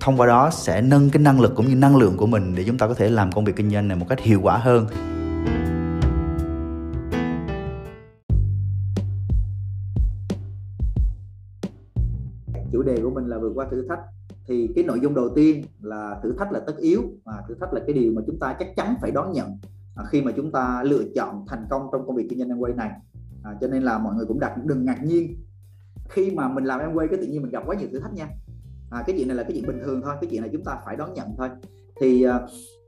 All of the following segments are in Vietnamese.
thông qua đó sẽ nâng cái năng lực cũng như năng lượng của mình để chúng ta có thể làm công việc kinh doanh này một cách hiệu quả hơn. Chủ đề của mình là vượt qua thử thách. Thì cái nội dung đầu tiên là thử thách là tất yếu và thử thách là cái điều mà chúng ta chắc chắn phải đón nhận à, khi mà chúng ta lựa chọn thành công trong công việc kinh doanh em quay này. À, cho nên là mọi người cũng đặt đừng ngạc nhiên. Khi mà mình làm em quay cái tự nhiên mình gặp quá nhiều thử thách nha à, cái chuyện này là cái chuyện bình thường thôi cái chuyện này chúng ta phải đón nhận thôi. Thì à,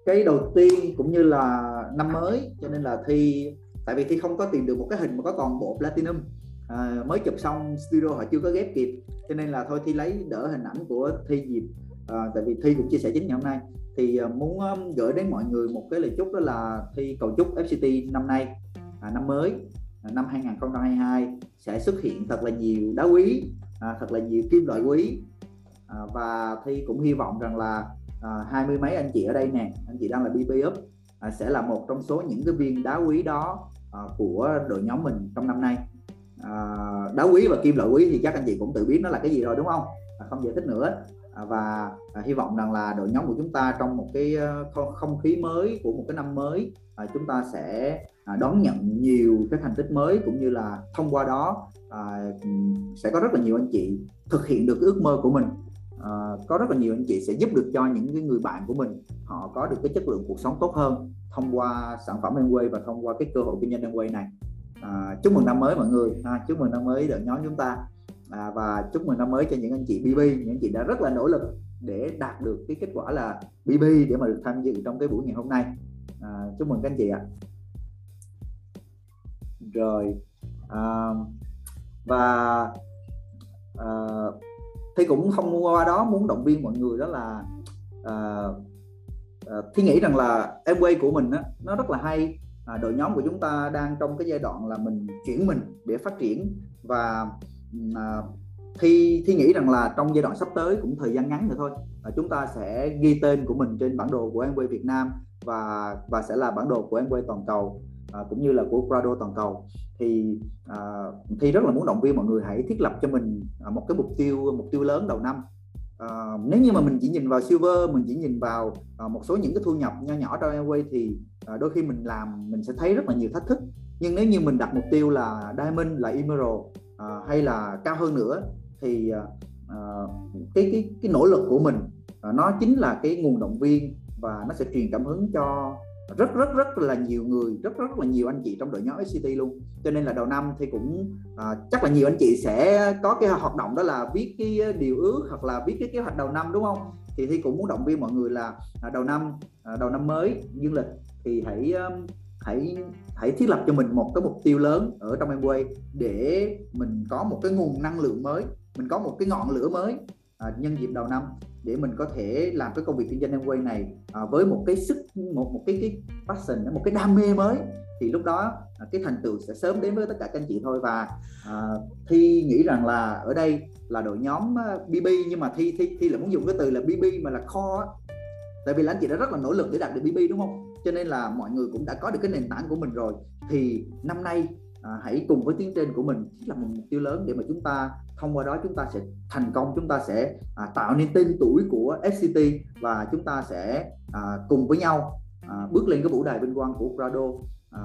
cái đầu tiên cũng như là năm mới cho nên là thi tại vì thi không có tìm được một cái hình mà có toàn bộ platinum. À, mới chụp xong studio họ chưa có ghép kịp cho nên là thôi thi lấy đỡ hình ảnh của thi dịp à, tại vì thi cũng chia sẻ chính ngày hôm nay. Thì à, muốn gửi đến mọi người một cái lời chúc đó là thi cầu chúc FCT năm nay à, năm mới à, năm 2022 sẽ xuất hiện thật là nhiều đá quý à, thật là nhiều kim loại quý à, và thi cũng hy vọng rằng là à, hai mươi mấy anh chị ở đây nè anh chị đang là BP up à, sẽ là một trong số những cái viên đá quý đó à, của đội nhóm mình trong năm nay. À, đá quý và kim loại quý thì chắc anh chị cũng tự biết nó là cái gì rồi đúng không? À, không giải thích nữa. À, và à, hy vọng rằng là đội nhóm của chúng ta trong một cái à, không khí mới của một cái năm mới à, chúng ta sẽ à, đón nhận nhiều cái thành tích mới cũng như là thông qua đó à, sẽ có rất là nhiều anh chị thực hiện được cái ước mơ của mình uh, có rất là nhiều anh chị sẽ giúp được cho những cái người bạn của mình. Họ có được cái chất lượng cuộc sống tốt hơn thông qua sản phẩm Amway và thông qua cái cơ hội kinh doanh Amway này. À, chúc mừng năm mới mọi người à, chúc mừng năm mới đội nhóm chúng ta. À, và chúc mừng năm mới cho những anh chị BB những anh chị đã rất là nỗ lực để đạt được cái kết quả là BB để mà được tham dự trong cái buổi ngày hôm nay. À, chúc mừng các anh chị ạ. Rồi à, và à, thì cũng không qua đó muốn động viên mọi người đó là à, à, thi nghĩ rằng là Amway của mình á, nó rất là hay. À, đội nhóm của chúng ta đang trong cái giai đoạn là mình chuyển mình để phát triển và à, thi thi nghĩ rằng là trong giai đoạn sắp tới cũng thời gian ngắn nữa thôi à, chúng ta sẽ ghi tên của mình trên bản đồ của Amway Việt Nam và và sẽ là bản đồ của Amway toàn cầu à, cũng như là của Prado toàn cầu. Thì à, thi rất là muốn động viên mọi người hãy thiết lập cho mình à, một cái mục tiêu mục tiêu lớn đầu năm. À, nếu như mà mình chỉ nhìn vào silver mình chỉ nhìn vào à, một số những cái thu nhập nho nhỏ trong Airway thì à, đôi khi mình làm mình sẽ thấy rất là nhiều thách thức. Nhưng nếu như mình đặt mục tiêu là diamond là emerald à, hay là cao hơn nữa thì à, à cái cái cái nỗ lực của mình à, nó chính là cái nguồn động viên và nó sẽ truyền cảm hứng cho rất rất rất là nhiều người rất rất là nhiều anh chị trong đội nhóm SCT luôn. Cho nên là đầu năm thì cũng à, chắc là nhiều anh chị sẽ có cái hoạt động đó là viết cái điều ước hoặc là viết cái kế hoạch đầu năm đúng không? Thì thi cũng muốn động viên mọi người là à, đầu năm à, đầu năm mới dương lịch thì hãy um, hãy hãy thiết lập cho mình một cái mục tiêu lớn ở trong Amway để mình có một cái nguồn năng lượng mới mình có một cái ngọn lửa mới à, nhân dịp đầu năm để mình có thể làm cái công việc kinh doanh em quay này à, với một cái sức một một cái cái passion một cái đam mê mới. Thì lúc đó à, cái thành tựu sẽ sớm đến với tất cả các anh chị thôi. Và à, thi nghĩ rằng là ở đây là đội nhóm à, BB nhưng mà thi thi thi là muốn dùng cái từ là BB mà là kho tại vì là anh chị đã rất là nỗ lực để đạt được BB đúng không? Cho nên là mọi người cũng đã có được cái nền tảng của mình rồi. Thì năm nay à, hãy cùng với tiến trên của mình là một mục tiêu lớn để mà chúng ta thông qua đó chúng ta sẽ thành công chúng ta sẽ à, tạo nên tên tuổi của FCT và chúng ta sẽ à, cùng với nhau à, bước lên cái vũ đài vinh quang của Prado. À,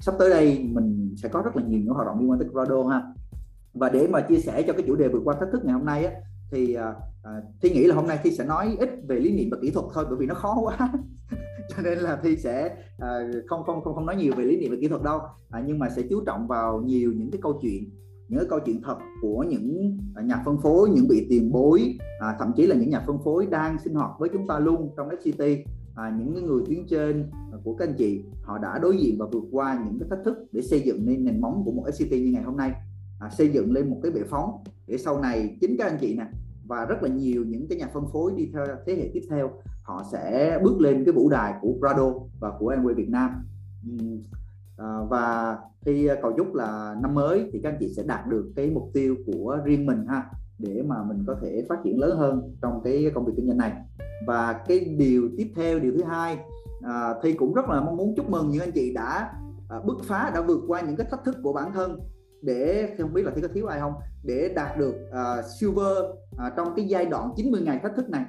sắp tới đây mình sẽ có rất là nhiều những hoạt động liên quan tới Prado ha. Và để mà chia sẻ cho cái chủ đề vượt qua thách thức ngày hôm nay á, thì à, à thi nghĩ là hôm nay thi sẽ nói ít về lý niệm và kỹ thuật thôi bởi vì nó khó quá cho nên là thi sẽ à, không không không không nói nhiều về lý niệm và kỹ thuật đâu. À, nhưng mà sẽ chú trọng vào nhiều những cái câu chuyện những cái câu chuyện thật của những à, nhà phân phối những vị tiền bối à, thậm chí là những nhà phân phối đang sinh hoạt với chúng ta luôn trong FCT à, những người tuyến trên của các anh chị họ đã đối diện và vượt qua những cái thách thức để xây dựng nên nền móng của một FCT như ngày hôm nay. À, xây dựng lên một cái bệ phóng để sau này chính các anh chị nè và rất là nhiều những cái nhà phân phối đi theo thế hệ tiếp theo họ sẽ bước lên cái vũ đài của Prado và của Amway Việt Nam. À, và khi à, cầu chúc là năm mới thì các anh chị sẽ đạt được cái mục tiêu của riêng mình ha để mà mình có thể phát triển lớn hơn trong cái công việc kinh doanh này. Và cái điều tiếp theo điều thứ hai à, thì cũng rất là mong muốn chúc mừng những anh chị đã à, bứt phá đã vượt qua những cái thách thức của bản thân để không biết là thi có thiếu ai không để đạt được uh, silver uh, trong cái giai đoạn 90 ngày thách thức này.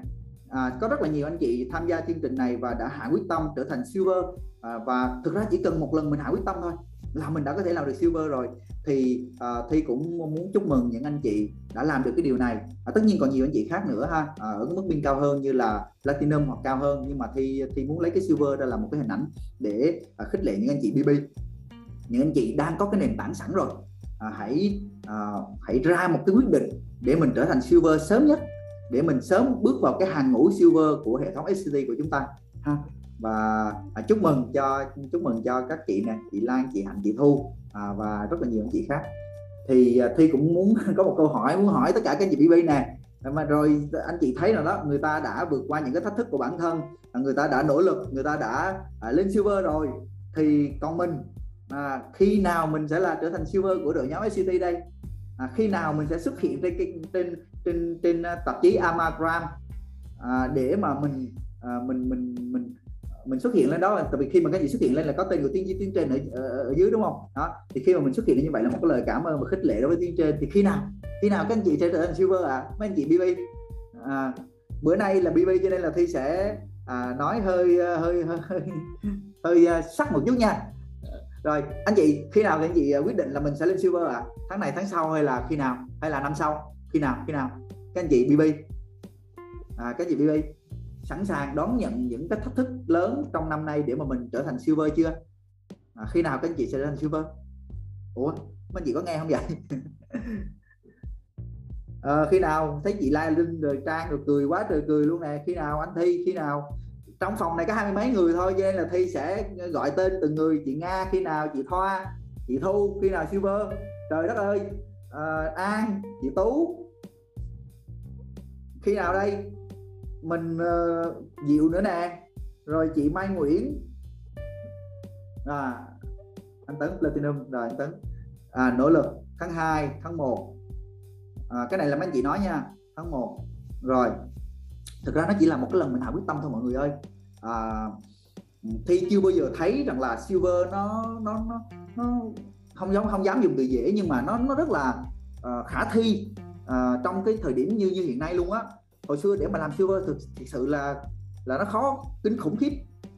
À, có rất là nhiều anh chị tham gia chương trình này và đã hạ quyết tâm trở thành silver. À, và thực ra chỉ cần một lần mình hạ quyết tâm thôi là mình đã có thể làm được silver rồi. Thì à, thi cũng muốn chúc mừng những anh chị đã làm được cái điều này. À, tất nhiên còn nhiều anh chị khác nữa ha. À, ở mức pin cao hơn như là platinum hoặc cao hơn. Nhưng mà thi thi muốn lấy cái silver ra là một cái hình ảnh để à, khích lệ những anh chị bb những anh chị đang có cái nền tảng sẵn rồi à, hãy à, hãy ra một cái quyết định để mình trở thành silver sớm nhất để mình sớm bước vào cái hàng ngũ silver của hệ thống SCT của chúng ta ha. Và à, chúc mừng cho chúc mừng cho các chị nè chị Lan chị Hạnh chị Thu à, và rất là nhiều anh chị khác. Thì à, Thi cũng muốn có một câu hỏi muốn hỏi tất cả các chị BB nè. Mà rồi anh chị thấy rồi đó người ta đã vượt qua những cái thách thức của bản thân người ta đã nỗ lực người ta đã à, lên silver rồi. Thì còn mình à, khi nào mình sẽ là trở thành silver của đội nhóm SCT đây? À, khi nào mình sẽ xuất hiện trên trên trên trên, trên tạp chí Amagram? À, để mà mình à, mình mình mình mình xuất hiện lên đó là tại vì khi mà cái gì xuất hiện lên là có tên của tiên tiến trên ở, ở, ở dưới đúng không? Đó thì khi mà mình xuất hiện như vậy là một cái lời cảm ơn và khích lệ đối với tiên trên thì khi nào? Khi nào các anh chị sẽ trở thành silver à mấy anh chị bb à, bữa nay là bb cho nên là thi sẽ à, nói hơi à, hơi hơi hơi, hơi sắc một chút nha rồi anh chị khi nào thì anh chị à, quyết định là mình sẽ lên silver à tháng này tháng sau hay là khi nào? Hay là năm sau? Khi nào khi nào? Các anh chị bb à, các anh chị bb sẵn sàng đón nhận những cái thách thức lớn trong năm nay để mà mình trở thành silver chưa? À, khi nào các anh chị sẽ lên silver ủa mấy anh chị có nghe không vậy? À, khi nào? Thấy chị like Linh rồi Trang rồi cười quá trời cười luôn nè. Khi nào anh Thi? Khi nào? Trong phòng này có hai mươi mấy người thôi cho nên là Thi sẽ gọi tên từng người chị Nga khi nào chị Thoa chị Thu khi nào silver. Trời đất ơi uh, An chị Tú. Khi nào đây? Mình uh, Diệu nữa nè. Rồi chị Mai Nguyễn. À, anh Tấn Platinum. Rồi anh Tấn. À, nỗ lực. Tháng 2 tháng 1 à, cái này là mấy anh chị nói nha. Tháng 1 rồi thực ra nó chỉ là một cái lần mình hạ quyết tâm thôi mọi người ơi à, thi chưa bao giờ thấy rằng là silver nó nó nó nó không giống không dám dùng từ dễ nhưng mà nó nó rất là uh, khả thi uh, trong cái thời điểm như như hiện nay luôn á. Hồi xưa để mà làm silver thực, thực sự là là nó khó kinh khủng khiếp.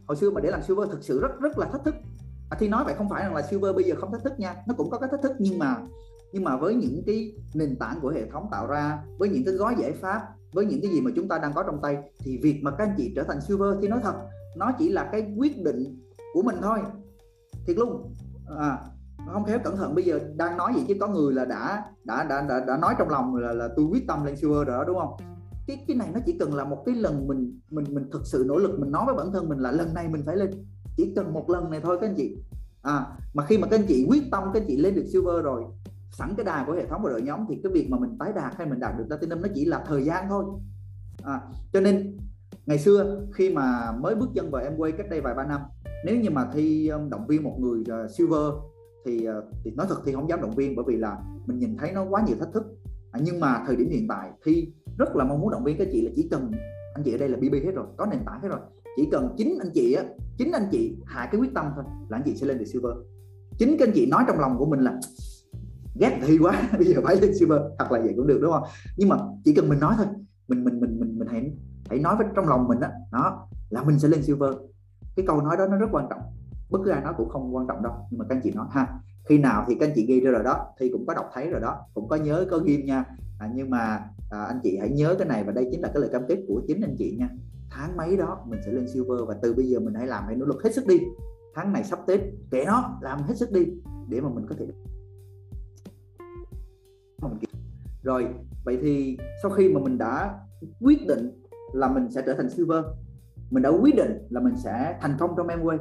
Hồi xưa mà để làm silver thực sự rất rất là thách thức. À, thì nói vậy không phải rằng là silver bây giờ không thách thức nha nó cũng có cái thách thức nhưng mà nhưng mà với những cái nền tảng của hệ thống tạo ra với những cái gói giải pháp với những cái gì mà chúng ta đang có trong tay thì việc mà các anh chị trở thành silver thì nói thật nó chỉ là cái quyết định của mình thôi. Thiệt luôn. À, không khéo cẩn thận bây giờ đang nói gì chứ có người là đã đã đã đã, đã nói trong lòng là là tôi quyết tâm lên silver rồi đó đúng không? Cái cái này nó chỉ cần là một cái lần mình mình mình thực sự nỗ lực mình nói với bản thân mình là lần này mình phải lên chỉ cần một lần này thôi các anh chị. À mà khi mà các anh chị quyết tâm các anh chị lên được silver rồi sẵn cái đà của hệ thống và đội nhóm thì cái việc mà mình tái đạt hay mình đạt được platinum nó chỉ là thời gian thôi. À, cho nên ngày xưa khi mà mới bước chân vào em quay cách đây vài ba năm nếu như mà thi um, động viên một người à, silver thì à, thì nói thật thì không dám động viên bởi vì là mình nhìn thấy nó quá nhiều thách thức. À, nhưng mà thời điểm hiện tại thi rất là mong muốn động viên các chị là chỉ cần anh chị ở đây là bb hết rồi có nền tảng hết rồi. Chỉ cần chính anh chị á chính anh chị hạ cái quyết tâm thôi là anh chị sẽ lên được silver. Chính các anh chị nói trong lòng của mình là ghét thi quá bây giờ phải lên silver thật là vậy cũng được đúng không? Nhưng mà chỉ cần mình nói thôi mình mình mình mình mình hãy hãy nói với trong lòng mình đó đó là mình sẽ lên silver cái câu nói đó nó rất quan trọng bất cứ ai nói cũng không quan trọng đâu nhưng mà các anh chị nói ha. Khi nào thì các anh chị ghi ra rồi đó thì cũng có đọc thấy rồi đó cũng có nhớ có ghim nha. À, nhưng mà à, anh chị hãy nhớ cái này và đây chính là cái lời cam kết của chính anh chị nha. Tháng mấy đó mình sẽ lên silver và từ bây giờ mình hãy làm hãy nỗ lực hết sức đi. Tháng này sắp tết kệ nó làm hết sức đi để mà mình có thể rồi vậy thì sau khi mà mình đã quyết định là mình sẽ trở thành silver mình đã quyết định là mình sẽ thành công trong Amway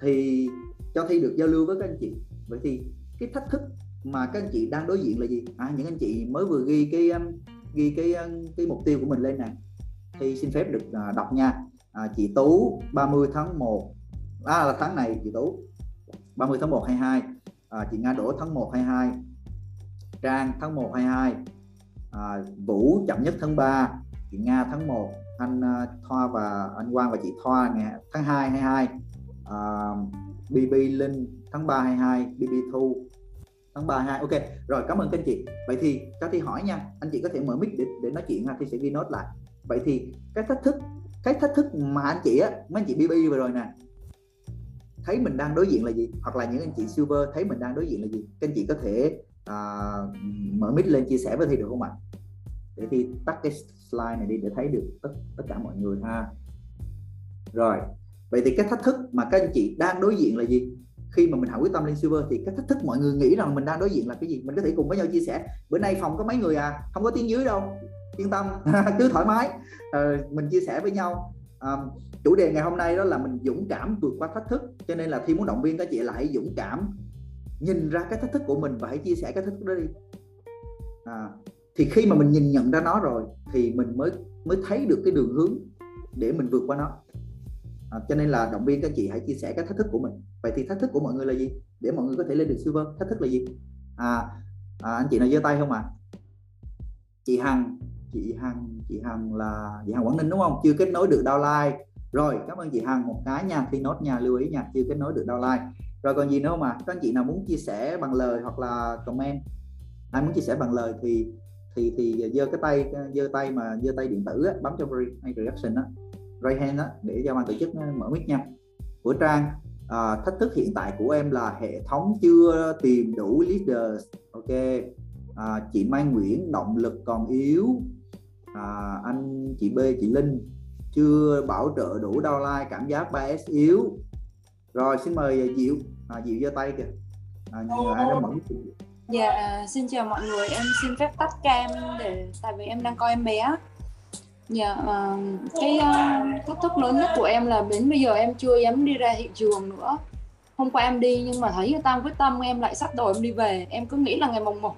thì cho thi được giao lưu với các anh chị. Vậy thì cái thách thức mà các anh chị đang đối diện là gì? À những anh chị mới vừa ghi cái um, ghi cái um, cái mục tiêu của mình lên nè. Thì xin phép được à, đọc nha. À, chị Tú 30 tháng 1 à, là tháng này chị Tú. 30 tháng 1 22 à, chị Nga Đỗ tháng 1 22 Trang tháng 1 22 à, Vũ chậm nhất tháng 3 chị Nga tháng 1 anh uh, Thoa và anh Quang và chị Thoa ngày tháng 2 22 à, BB Linh tháng 3 22 BB Thu tháng 3 2 ok rồi cảm ơn các anh chị. Vậy thì cho thi hỏi nha anh chị có thể mở mic để, để nói chuyện ha thì sẽ ghi nốt lại. Vậy thì cái thách thức cái thách thức mà anh chị á mấy anh chị BB vừa rồi nè thấy mình đang đối diện là gì? Hoặc là những anh chị silver thấy mình đang đối diện là gì? Các anh chị có thể uh, mở mic lên chia sẻ với thi được không ạ? Để thi tắt cái slide này đi để thấy được tất tất cả mọi người ha. Rồi vậy thì cái thách thức mà các anh chị đang đối diện là gì? Khi mà mình hạ quyết tâm lên silver thì cái thách thức mọi người nghĩ rằng mình đang đối diện là cái gì? Mình có thể cùng với nhau chia sẻ. Bữa nay phòng có mấy người à? Không có tiếng dưới đâu. Yên tâm cứ thoải mái. À, mình chia sẻ với nhau. À, chủ đề ngày hôm nay đó là mình dũng cảm vượt qua thách thức. Cho nên là thi muốn động viên các chị là hãy dũng cảm nhìn ra cái thách thức của mình và hãy chia sẻ cái thách thức đó đi. À, thì khi mà mình nhìn nhận ra nó rồi thì mình mới mới thấy được cái đường hướng để mình vượt qua nó. À, cho nên là động viên các chị hãy chia sẻ cái thách thức của mình. Vậy thì thách thức của mọi người là gì? Để mọi người có thể lên được silver thách thức là gì? À, à anh chị nào giơ tay không ạ? À? chị hằng chị hằng chị hằng là chị hằng quảng ninh đúng không? Chưa kết nối được downline. Rồi cảm ơn chị hằng một cái nha khi nốt nha lưu ý nha chưa kết nối được downline rồi còn gì nữa không ạ? À? các anh chị nào muốn chia sẻ bằng lời hoặc là comment? Ai muốn chia sẻ bằng lời thì thì thì giơ cái tay giơ tay mà giơ tay điện tử á, bấm cho hay reaction á. Right hand á để cho ban tổ chức ờ, mở mic nha. Của trang à, thách thức hiện tại của em là hệ thống chưa tìm đủ leaders. Ok. À, chị Mai Nguyễn động lực còn yếu. À, anh chị B chị Linh chưa bảo trợ đủ downline cảm giác 3S yếu rồi xin mời Diệu à, Diệu giơ tay kìa à, ai đó mở Dạ, xin chào mọi người, em xin phép tắt cam để tại vì em đang coi em bé. Dạ, uh, cái uh, thách thức lớn nhất của em là đến bây giờ em chưa dám đi ra thị trường nữa. Hôm qua em đi nhưng mà thấy tam quyết tâm em lại sắp đầu em đi về. Em cứ nghĩ là ngày mùng 1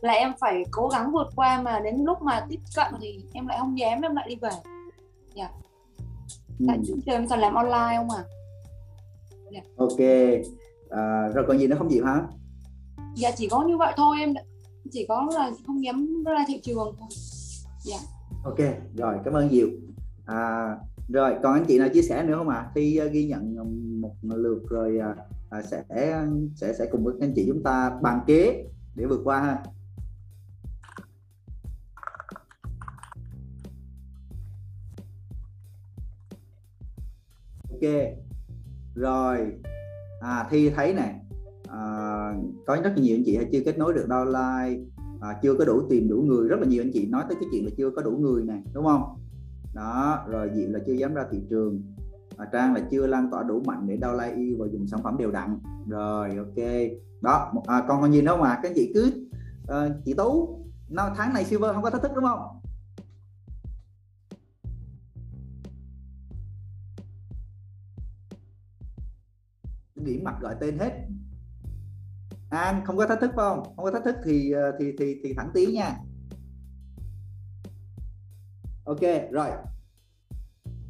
là em phải cố gắng vượt qua mà đến lúc mà tiếp cận thì em lại không dám em lại đi về. Dạ. Tại ừ. giờ em toàn làm online không à? Dạ. Ok. À, rồi còn gì nữa không chị hả? dạ chỉ có như vậy thôi em chỉ có là không dám ra thị trường thôi dạ ok rồi cảm ơn diệu à, rồi còn anh chị nào chia sẻ nữa không ạ à? khi uh, ghi nhận một lượt rồi uh, sẽ sẽ sẽ cùng với anh chị chúng ta bàn kế để vượt qua ha ok rồi. À thi thấy nè. À, có rất nhiều anh chị hay chưa kết nối được downline à, chưa có đủ tìm đủ người. Rất là nhiều anh chị nói tới cái chuyện là chưa có đủ người này đúng không? Đó rồi diện là chưa dám ra thị trường. À, trang là chưa lan tỏa đủ mạnh để downline yêu và dùng sản phẩm đều đặn. Rồi ok. Đó à, còn còn gì nữa mà? Các anh chị cứ uh, chị tú nó tháng này silver không có thách thức đúng không? Điểm mặt gọi tên hết. An không có thách thức phải không? Không có thách thức thì ờ, thì thì thì thẳng tiến nha. Ok rồi.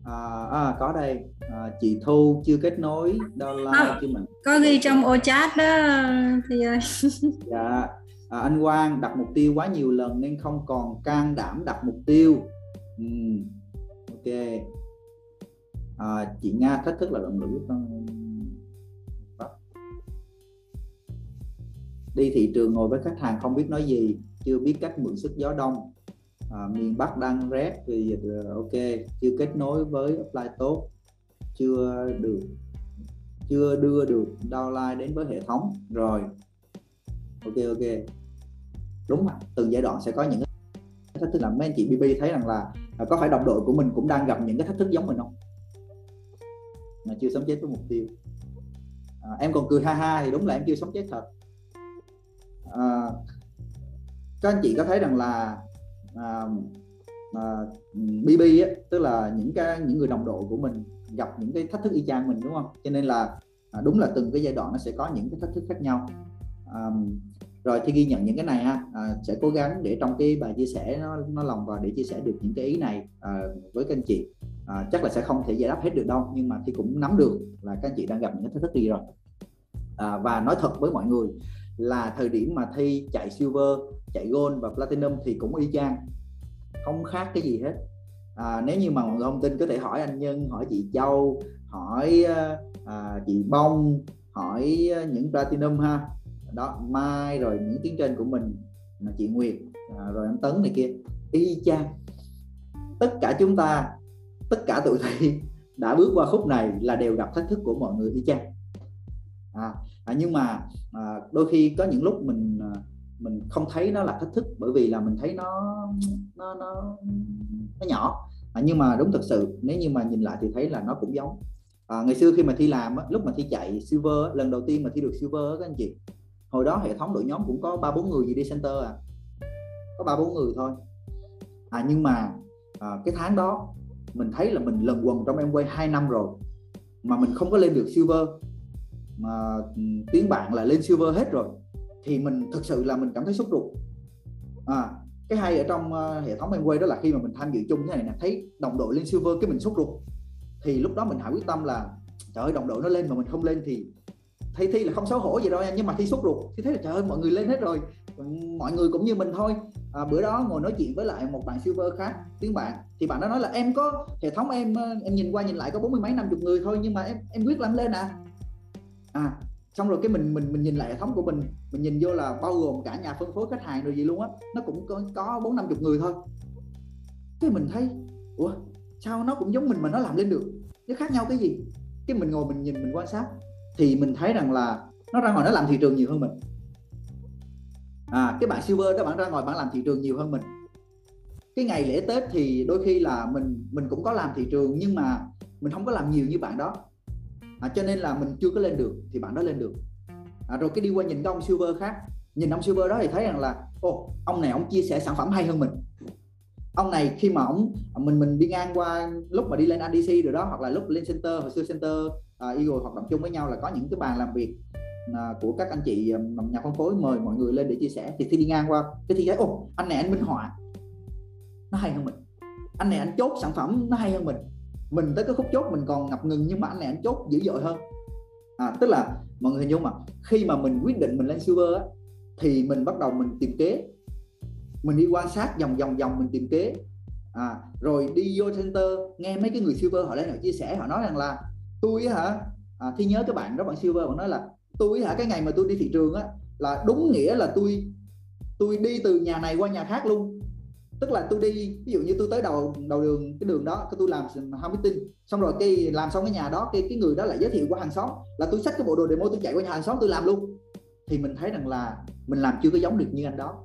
À, à, có đây. À, chị Thu chưa kết nối dollar à, chứ mình có ghi trong ô chat đó thì ơi dạ. À, anh Quang đặt mục tiêu quá nhiều lần nên không còn can đảm đặt mục tiêu. Ừ. ok. À, chị Nga thách thức là động lực đi thị trường ngồi với khách hàng không biết nói gì chưa biết cách mượn sức gió đông. À, miền Bắc đang rét thì ờ, ok chưa kết nối với apply tốt chưa được chưa đưa được downline đến với hệ thống rồi. Ok ok. Đúng rồi từng giai đoạn sẽ có những cái thách thức là mấy anh chị BB thấy rằng là, là có phải đồng đội của mình cũng đang gặp những cái thách thức giống mình không? Mà chưa sống chết với mục tiêu. À, em còn cười ha ha thì đúng là em chưa sống chết thật à, các anh chị có thấy rằng là à, à, BB ấy, tức là những cái những người đồng đội của mình gặp những cái thách thức y chang mình đúng không? Cho nên là à, đúng là từng cái giai đoạn nó sẽ có những cái thách thức khác nhau. À, rồi thì ghi nhận những cái này ha à, sẽ cố gắng để trong cái bài chia sẻ nó nó lòng vào để chia sẻ được những cái ý này à, với các anh chị. À, chắc là sẽ không thể giải đáp hết được đâu nhưng mà thì cũng nắm được là các anh chị đang gặp những cái thách thức gì rồi. À, và nói thật với mọi người là thời điểm mà thi chạy silver chạy gold và platinum thì cũng y chang. Không khác cái gì hết. À, nếu như mà mọi người thông tin có thể hỏi anh nhân hỏi chị châu hỏi ờ, à, chị bông hỏi ờ, những platinum ha. Đó mai rồi những tiếng trên của mình là chị nguyệt à, rồi anh tấn này kia. Y chang. Tất cả chúng ta tất cả tụi thi đã bước qua khúc này là đều gặp thách thức của mọi người y chang. À, à, nhưng mà à, đôi khi có những lúc mình à, mình không thấy nó là thách thức bởi vì là mình thấy nó nó nó nó nhỏ. À, nhưng mà đúng thật sự nếu như mà nhìn lại thì thấy là nó cũng giống. À, ngày xưa khi mà thi làm á, lúc mà thi chạy silver lần đầu tiên mà thi được silver các anh chị hồi đó hệ thống đội nhóm cũng có ba bốn người gì đi center à. Có ba bốn người thôi. À nhưng mà à, cái tháng đó mình thấy là mình lần quần trong em quay 2 năm rồi mà mình không có lên được silver mà ừ, tiếng bạn là lên silver hết rồi thì mình thực sự là mình cảm thấy sốt ruột. À, cái hay ở trong uh, hệ thống em quay đó là khi mà mình tham dự chung thế này nè thấy đồng đội lên silver cái mình sốt ruột. Thì lúc đó mình hãy quyết tâm là trời ơi đồng đội nó lên mà mình không lên thì thi thi là không xấu hổ gì đâu nhưng mà thi sốt ruột thì thấy là trời ơi mọi người lên hết rồi. Mọi người cũng như mình thôi. À, bữa đó ngồi nói chuyện với lại một bạn silver khác tiếng bạn thì bạn đó nói là em có hệ thống em ờ, em nhìn qua nhìn lại có bốn mươi mấy năm chục người thôi nhưng mà em em quyết làm lên à à xong rồi cái mình mình mình nhìn lại hệ thống của mình mình nhìn vô là bao gồm cả nhà phân phối, khách hàng rồi gì luôn á, nó cũng có có bốn năm chục người thôi. Cái mình thấy, ủa, sao nó cũng giống mình mà nó làm lên được? Nó khác nhau cái gì? Cái mình ngồi mình nhìn, mình quan sát, thì mình thấy rằng là nó ra ngoài nó làm thị trường nhiều hơn mình. À cái bạn silver đó, bạn ra ngoài bạn làm thị trường nhiều hơn mình. Cái ngày lễ tết thì đôi khi là mình mình cũng có làm thị trường nhưng mà mình không có làm nhiều như bạn đó à, cho nên là mình chưa có lên được thì bạn đó lên được. À, rồi cái đi qua nhìn cái ông silver khác. Nhìn ông silver đó thì thấy rằng là ô ông này ông chia sẻ sản phẩm hay hơn mình. Ông này khi mà ông à, mình mình đi ngang qua lúc mà đi lên ADC rồi đó hoặc là lúc lên center hồi xưa center à, Eagle hoạt động chung với nhau là có những cái bàn làm việc à, của các anh chị à, nhà phân phối mời mọi người lên để chia sẻ. Thì khi đi ngang qua cái thì thấy ô anh này anh minh họa. Nó hay hơn mình. Anh này anh chốt sản phẩm nó hay hơn mình mình tới cái khúc chốt mình còn ngập ngừng nhưng mà anh này anh chốt dữ dội hơn. À, tức là mọi người hình dung mà khi mà mình quyết định mình lên silver á, thì mình bắt đầu mình tìm kế. Mình đi quan sát vòng vòng vòng mình tìm kế. À, rồi đi vô center nghe mấy cái người silver họ lên họ chia sẻ họ nói rằng là tôi hả? À, thì nhớ các bạn đó bạn silver bạn nói là tôi hả? Cái ngày mà tôi đi thị trường á là đúng nghĩa là tôi tôi đi từ nhà này qua nhà khác luôn tức là tôi đi, ví dụ như tôi tới đầu đầu đường, cái đường đó, cái tôi làm marketing xong rồi cái làm xong cái nhà đó, cái cái người đó lại giới thiệu qua hàng xóm. Là tôi xách cái bộ đồ demo tôi chạy qua nhà hàng xóm tôi làm luôn. Thì mình thấy rằng là mình làm chưa có giống được như anh đó.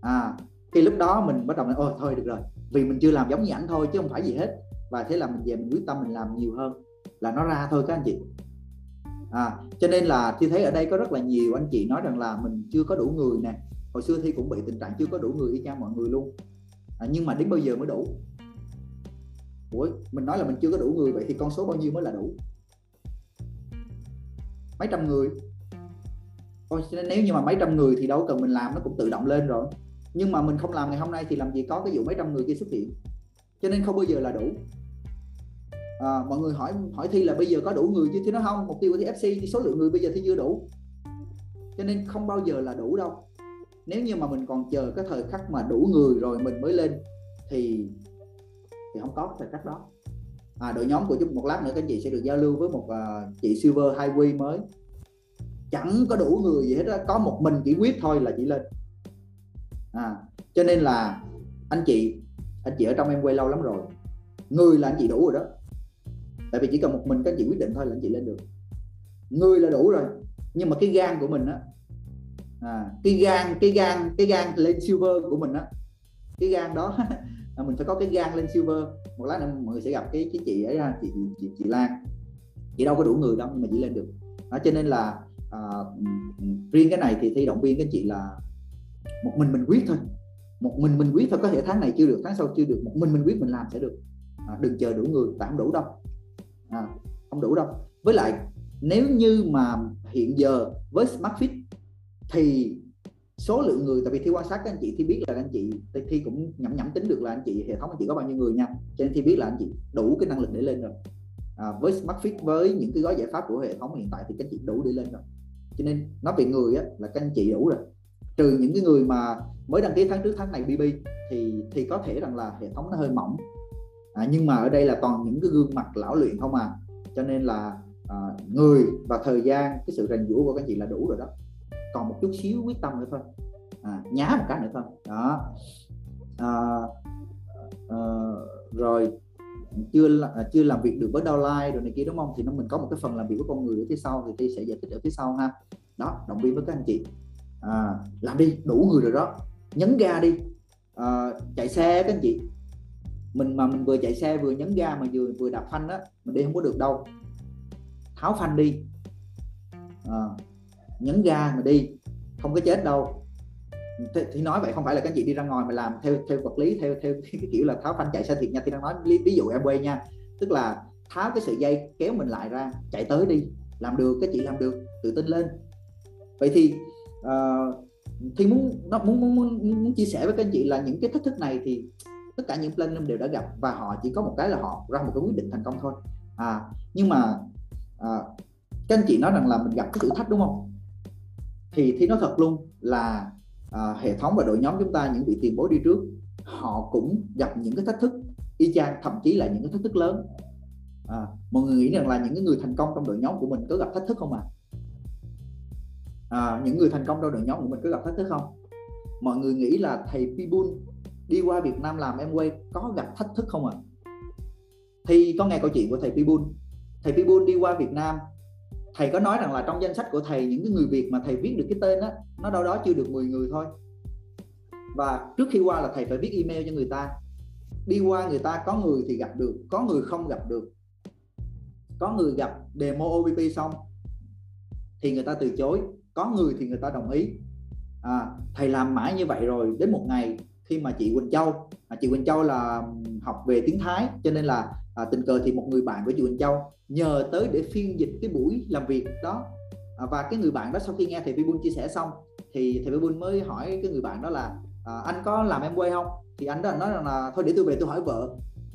À khi lúc đó mình bắt đầu nói ôi, thôi được rồi. Vì mình chưa làm giống như ảnh thôi, chứ không phải gì hết. Và thế là mình về mình quyết tâm mình làm nhiều hơn. Là nó ra thôi các anh chị. À cho nên là tôi thấy ở đây có rất là nhiều anh chị nói rằng là mình chưa có đủ người nè hồi xưa thi cũng bị tình trạng chưa có đủ người y chang mọi người luôn. À, nhưng mà đến bao giờ mới đủ? Ủa, mình nói là mình chưa có đủ người vậy thì con số bao nhiêu mới là đủ? Mấy trăm người? Ôi, nếu như mà mấy trăm người thì đâu cần mình làm nó cũng tự động lên rồi. Nhưng mà mình không làm ngày hôm nay thì làm gì có cái vụ mấy trăm người kia xuất hiện. Cho nên không bao giờ là đủ. À, mọi người hỏi hỏi thi là bây giờ có đủ người chưa? Thì nó không mục tiêu của thi FC thì số lượng người bây giờ thi chưa đủ. Cho nên không bao giờ là đủ đâu nếu như mà mình còn chờ cái thời khắc mà đủ người rồi mình mới lên thì thì không có thời khắc đó. À, đội nhóm của chúng một lát nữa các chị sẽ được giao lưu với một uh, chị silver highway mới. Chẳng có đủ người gì hết đó. có một mình chỉ quyết thôi là chỉ lên. À, cho nên là anh chị anh chị ở trong em quay lâu lắm rồi người là anh chị đủ rồi đó. Tại vì chỉ cần một mình các chị quyết định thôi là anh chị lên được. Người là đủ rồi nhưng mà cái gan của mình á à, cái gan cái gan cái gan lên silver của mình đó cái gan đó là mình phải có cái gan lên silver. Một lát nữa mọi người sẽ gặp cái cái chị ấy chị chị, chị Lan. Chị đâu có đủ người đâu nhưng mà chị lên được. Đó, cho nên là à, riêng cái này thì thi động viên các chị là một mình mình quyết thôi. Một mình mình quyết thôi có thể tháng này chưa được tháng sau chưa được. Một mình mình quyết mình làm sẽ được. À, đừng chờ đủ người tại không đủ đâu. À, không đủ đâu. Với lại nếu như mà hiện giờ với smart fit thì số lượng người tại vì thi quan sát các anh chị thì biết là anh chị thi cũng nhẩm nhẩm tính được là anh chị hệ thống anh chị có bao nhiêu người nha. Cho nên thi biết là anh chị đủ cái năng lực để lên rồi. À, với smart fit với những cái gói giải pháp của hệ thống hiện tại thì các anh chị đủ để lên rồi. Cho nên nói về người á, là các anh chị đủ rồi. Trừ những cái người mà mới đăng ký tháng trước tháng này BB thì thì có thể rằng là hệ thống nó hơi mỏng. À, nhưng mà ở đây là toàn những cái gương mặt lão luyện không à. Cho nên là à, người và thời gian cái sự rèn giũa của các anh chị là đủ rồi đó còn một chút xíu quyết tâm nữa thôi. À, nhá một cái nữa thôi. Đó. À, à, rồi chưa à, chưa làm việc được với downline rồi này kia đúng không? Thì nó mình có một cái phần làm việc với con người ở phía sau thì tôi sẽ giải thích ở phía sau ha. Đó động viên với các anh chị. À, làm đi đủ người rồi đó. Nhấn ga đi. À, chạy xe các anh chị. Mình mà mình vừa chạy xe vừa nhấn ga mà vừa vừa đạp phanh á mình đi không có được đâu. Tháo phanh đi. À, nhấn ga mà đi không có chết đâu. Thì, thì nói vậy không phải là các anh chị đi ra ngoài mà làm theo theo vật lý theo theo cái kiểu là tháo phanh chạy xe thiệt nha. Thì đang nói ví dụ em quay nha tức là tháo cái sợi dây kéo mình lại ra chạy tới đi làm được các chị làm được tự tin lên. Vậy thì ờ, uh, thì muốn nó muốn, muốn muốn muốn chia sẻ với các anh chị là những cái thách thức này thì tất cả những platinum đều đã gặp và họ chỉ có một cái là họ ra một cái quyết định thành công thôi. À nhưng mà à, các anh chị nói rằng là mình gặp cái thử thách đúng không? Thì thì nói thật luôn là à, hệ thống và đội nhóm chúng ta những vị tiền bối đi trước họ cũng gặp những cái thách thức y chang thậm chí là những cái thách thức lớn à, mọi người nghĩ rằng là những cái người thành công trong đội nhóm của mình có gặp thách thức không à? à những người thành công trong đội nhóm của mình có gặp thách thức không mọi người nghĩ là thầy Pibun đi qua Việt Nam làm em quay có gặp thách thức không ạ? À? Thì có nghe câu chuyện của thầy Pibun. Thầy Pibun đi qua Việt Nam thầy có nói rằng là trong danh sách của thầy những cái người Việt mà thầy viết được cái tên á nó đâu đó chưa được 10 người thôi. Và trước khi qua là thầy phải viết email cho người ta. Đi qua người ta có người thì gặp được có người không gặp được. Có người gặp demo OPP xong thì người ta từ chối. Có người thì người ta đồng ý. À, thầy làm mãi như vậy rồi đến một ngày khi mà chị Quỳnh Châu à, chị Quỳnh Châu là học về tiếng Thái cho nên là à, tình cờ thì một người bạn của chị Châu nhờ tới để phiên dịch cái buổi làm việc đó. À, và cái người bạn đó sau khi nghe thầy Vibun chia sẻ xong thì thầy Vi Bun mới hỏi cái người bạn đó là à, anh có làm em quay không? Thì anh đó nói rằng là thôi để tôi về tôi hỏi vợ.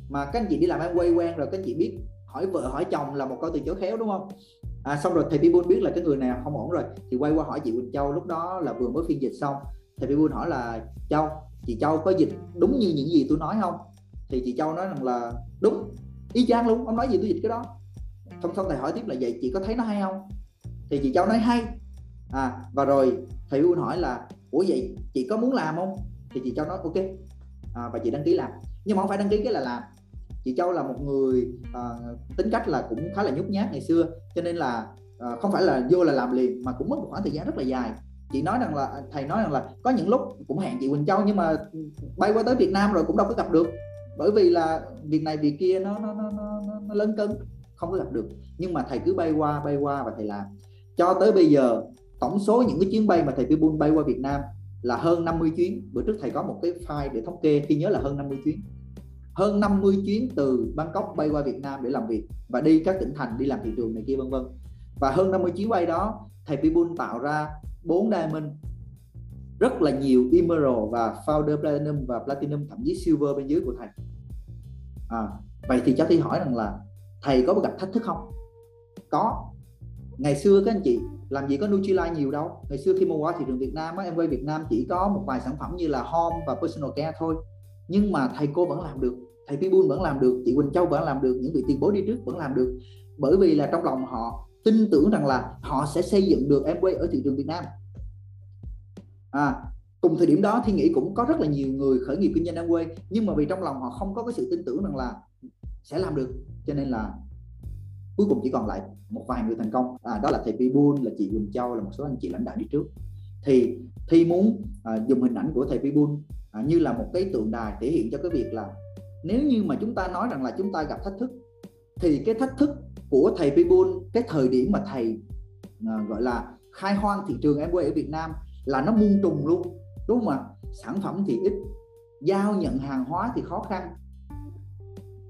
Mà các anh chị đi làm em quay quen rồi các anh chị biết hỏi vợ hỏi chồng là một câu từ chối khéo đúng không? À, xong rồi thầy Vi Bun biết là cái người này không ổn rồi thì quay qua hỏi chị Quỳnh Châu lúc đó là vừa mới phiên dịch xong. Thầy Vi Bun hỏi là Châu chị Châu có dịch đúng như những gì tôi nói không? Thì chị Châu nói rằng là đúng y chang luôn ông nói gì tôi dịch cái đó. Xong xong thầy hỏi tiếp là vậy chị có thấy nó hay không? Thì chị Châu nói hay. À và rồi thầy Uyên hỏi là ủa vậy chị có muốn làm không? Thì chị Châu nói ok. À, và chị đăng ký làm. Nhưng mà không phải đăng ký cái là làm. Chị Châu là một người uh, tính cách là cũng khá là nhút nhát ngày xưa cho nên là uh, không phải là vô là làm liền mà cũng mất một khoảng thời gian rất là dài. Chị nói rằng là thầy nói rằng là có những lúc cũng hẹn chị Quỳnh Châu nhưng mà bay qua tới Việt Nam rồi cũng đâu có gặp được bởi vì là việc này việc kia nó nó nó nó, nó lớn cấn không có gặp được. Nhưng mà thầy cứ bay qua bay qua và thầy làm. Cho tới bây giờ tổng số những cái chuyến bay mà thầy Pibun bay qua Việt Nam là hơn 50 chuyến. Bữa trước thầy có một cái file để thống kê khi nhớ là hơn 50 chuyến. Hơn 50 chuyến từ Bangkok bay qua Việt Nam để làm việc và đi các tỉnh thành đi làm thị trường này kia vân vân. Và hơn 50 chuyến bay đó thầy Pibun tạo ra 4 diamond rất là nhiều emerald và founder platinum và platinum thậm chí silver bên dưới của thầy. À, vậy thì cháu thi hỏi rằng là thầy có gặp thách thức không? Có. Ngày xưa các anh chị làm gì có Nutrilite nhiều đâu. Ngày xưa khi mà qua thị trường Việt Nam á, em quay Việt Nam chỉ có một vài sản phẩm như là home và personal care thôi. Nhưng mà thầy cô vẫn làm được thầy Pibun vẫn làm được chị Quỳnh Châu vẫn làm được những vị tiền bối đi trước vẫn làm được. Bởi vì là trong lòng họ tin tưởng rằng là họ sẽ xây dựng được em quay ở thị trường Việt Nam à, cùng thời điểm đó thì nghĩ cũng có rất là nhiều người khởi nghiệp kinh doanh em quê nhưng mà vì trong lòng họ không có cái sự tin tưởng rằng là sẽ làm được cho nên là cuối cùng chỉ còn lại một vài người thành công. À, đó là thầy Pibun là chị Quỳnh Châu là một số anh chị lãnh đạo đi trước. Thì thi muốn à, dùng hình ảnh của thầy Pibun à, như là một cái tượng đài thể hiện cho cái việc là nếu như mà chúng ta nói rằng là chúng ta gặp thách thức thì cái thách thức của thầy Pibun cái thời điểm mà thầy à, gọi là khai hoang thị trường em quê ở Việt Nam là nó muôn trùng luôn. Đúng không ạ? Sản phẩm thì ít giao nhận hàng hóa thì khó khăn.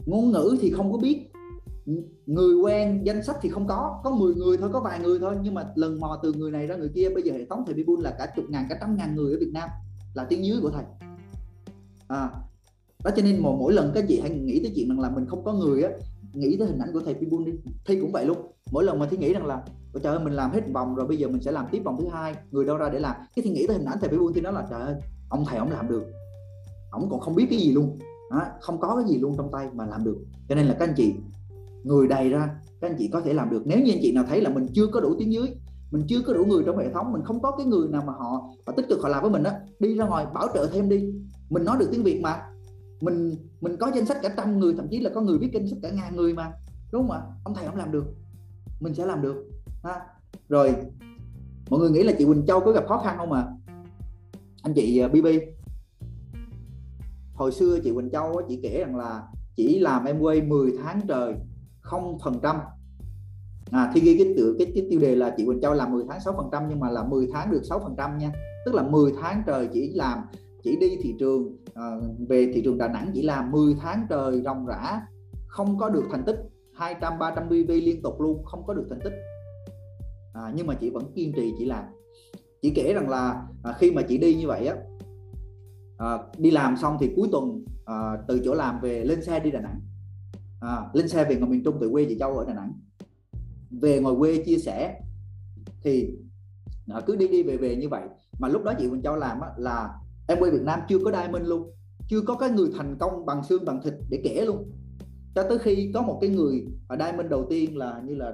Ngôn ngữ thì không có biết. Người quen danh sách thì không có. Có 10 người thôi có vài người thôi. Nhưng mà lần mò từ người này ra người kia bây giờ hệ thống thầy Bibun là cả chục ngàn cả trăm ngàn người ở Việt Nam là tiếng dưới của thầy. À, đó cho nên mỗi, mỗi lần các chị hãy nghĩ tới chuyện rằng là mình không có người á nghĩ tới hình ảnh của thầy Bibun đi. Thi cũng vậy luôn. Mỗi lần mà thi nghĩ rằng là trời ơi mình làm hết vòng rồi bây giờ mình sẽ làm tiếp vòng thứ hai. Người đâu ra để làm. Cái thì nghĩ tới hình ảnh thầy Bibun thì nó là trời ơi ông thầy ông làm được. Ông còn không biết cái gì luôn. Đó, không có cái gì luôn trong tay mà làm được. Cho nên là các anh chị người đầy ra các anh chị có thể làm được. Nếu như anh chị nào thấy là mình chưa có đủ tiếng dưới mình chưa có đủ người trong hệ thống mình không có cái người nào mà họ, họ tích cực họ làm với mình á đi ra ngoài bảo trợ thêm đi. Mình nói được tiếng việt mà. Mình mình có danh sách cả trăm người thậm chí là có người viết danh sách cả ngàn người mà. Đúng không ạ? Ông thầy ông làm được. Mình sẽ làm được ha. Rồi mọi người nghĩ là chị Quỳnh Châu có gặp khó khăn không ạ? Anh chị ờ, BB hồi xưa chị Quỳnh Châu chị kể rằng là chỉ làm em quay 10 tháng trời không phần trăm. À, thì ghi cái, tự, cái, cái tiêu đề là chị Quỳnh Châu làm 10 tháng 6 phần trăm nhưng mà là 10 tháng được 6 phần trăm nha. Tức là 10 tháng trời chỉ làm chỉ đi thị trường à, về thị trường Đà Nẵng chỉ làm 10 tháng trời ròng rã không có được thành tích. 200 300 BV liên tục luôn không có được thành tích à, nhưng mà chị vẫn kiên trì chị làm. Chị kể rằng là à, khi mà chị đi như vậy á à, đi làm xong thì cuối tuần à, từ chỗ làm về lên xe đi Đà Nẵng. À, lên xe về ngoài miền Trung từ quê chị Châu ở Đà Nẵng. Về ngoài quê chia sẻ thì à, cứ đi đi về về như vậy. Mà lúc đó chị Quỳnh Châu làm á, là em quê Việt Nam chưa có diamond luôn chưa có cái người thành công bằng xương bằng thịt để kể luôn. Cho tới khi có một cái người ở diamond đầu tiên là như là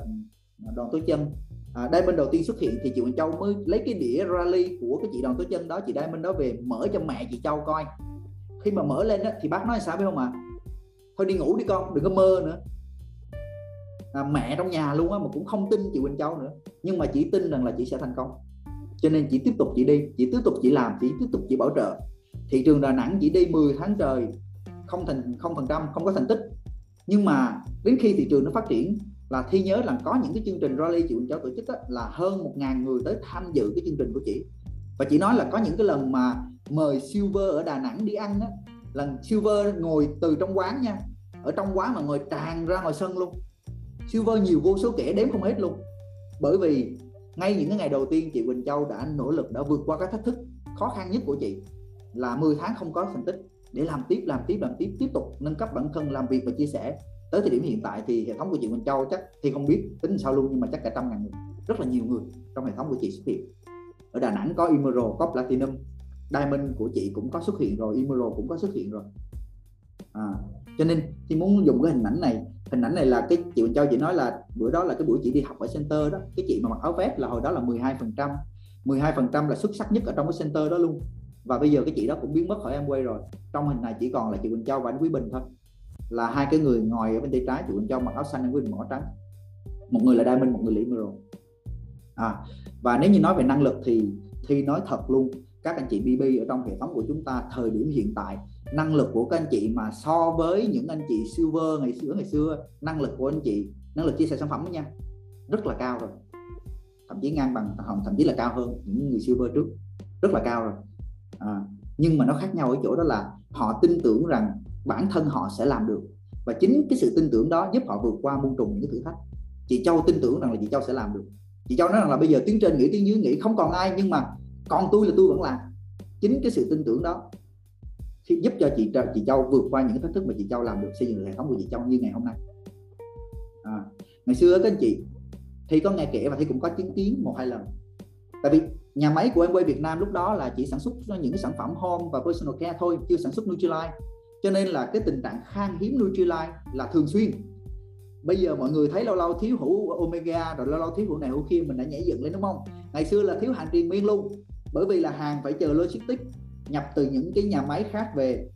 à, đoàn tố chân à, diamond đầu tiên xuất hiện thì chị Quỳnh Châu mới lấy cái đĩa rally của cái chị đoàn tố chân đó chị diamond đó về mở cho mẹ chị Châu coi. Khi mà mở lên đó, thì bác nói sao biết không ạ? À? thôi đi ngủ đi con đừng có mơ nữa. À, mẹ trong nhà luôn á mà cũng không tin chị Quỳnh Châu nữa. Nhưng mà chỉ tin rằng là chị sẽ thành công. Cho nên chị tiếp tục chị đi chị tiếp tục chị làm chị tiếp tục chị bảo trợ. Thị trường Đà Nẵng chỉ đi 10 tháng trời không thành không phần trăm không có thành tích. Nhưng mà đến khi thị trường nó phát triển là thi nhớ là có những cái chương trình rally chị Quỳnh Châu tổ chức đó, là hơn 1.000 người tới tham dự cái chương trình của chị. Và chị nói là có những cái lần mà mời Silver ở Đà Nẵng đi ăn á lần Silver ngồi từ trong quán nha ở trong quán mà ngồi tràn ra ngoài sân luôn. Silver nhiều vô số kẻ đếm không hết luôn. Bởi vì ngay những cái ngày đầu tiên chị Quỳnh Châu đã nỗ lực đã vượt qua cái thách thức khó khăn nhất của chị là 10 tháng không có thành tích. Để làm tiếp làm tiếp làm tiếp tiếp tục nâng cấp bản thân làm việc và chia sẻ tới thời điểm hiện tại thì hệ thống của chị Quỳnh Châu chắc thì không biết tính sao luôn nhưng mà chắc cả trăm ngàn người rất là nhiều người trong hệ thống của chị xuất hiện. Ở Đà Nẵng có Emerald có Platinum Diamond của chị cũng có xuất hiện rồi Emerald cũng có xuất hiện rồi. À, cho nên chị muốn dùng cái hình ảnh này. Hình ảnh này là cái chị Quỳnh Châu chị nói là bữa đó là cái buổi chị đi học ở center đó. Cái chị mà mặc áo vest là hồi đó là 12 phần trăm. 12 phần trăm là xuất sắc nhất ở trong cái center đó luôn. Và bây giờ cái chị đó cũng biến mất khỏi em quay rồi. Trong hình này chỉ còn là chị Quỳnh Châu và anh Quý Bình thôi là hai cái người ngồi ở bên tay trái chị Quỳnh trong mặc áo xanh anh Quý Bình mặc áo trắng. Một người là Diamond một người là Emerald. À và nếu như nói về năng lực thì thì nói thật luôn các anh chị BB ở trong hệ thống của chúng ta thời điểm hiện tại năng lực của các anh chị mà so với những anh chị silver ngày xưa ngày xưa năng lực của anh chị năng lực chia sẻ sản phẩm nha rất là cao rồi. Thậm chí ngang bằng thậm chí là cao hơn những người silver trước rất là cao rồi. À, nhưng mà nó khác nhau ở chỗ đó là họ tin tưởng rằng bản thân họ sẽ làm được. Và chính cái sự tin tưởng đó giúp họ vượt qua muôn trùng những thử thách. Chị Châu tin tưởng rằng là chị Châu sẽ làm được. Chị Châu nói rằng là bây giờ tiếng trên nghĩ tiếng dưới nghĩ không còn ai nhưng mà còn tôi là tôi vẫn làm. Chính cái sự tin tưởng đó thì giúp cho chị chị Châu vượt qua những thách thức mà chị Châu làm được xây dựng hệ thống của chị Châu như ngày hôm nay. À, ngày xưa các anh chị thì có nghe kể và thì cũng có chứng kiến một hai lần. Tại vì nhà máy của em quay Việt Nam lúc đó là chỉ sản xuất những sản phẩm home và personal care thôi chưa sản xuất Nutrilite cho nên là cái tình trạng khan hiếm Nutrilite là thường xuyên. Bây giờ mọi người thấy lâu lâu thiếu hữu omega rồi lâu lâu thiếu hữu này hữu kia mình đã nhảy dựng lên đúng không? Ngày xưa là thiếu hàng triền miên luôn. Bởi vì là hàng phải chờ logistics nhập từ những cái nhà máy khác về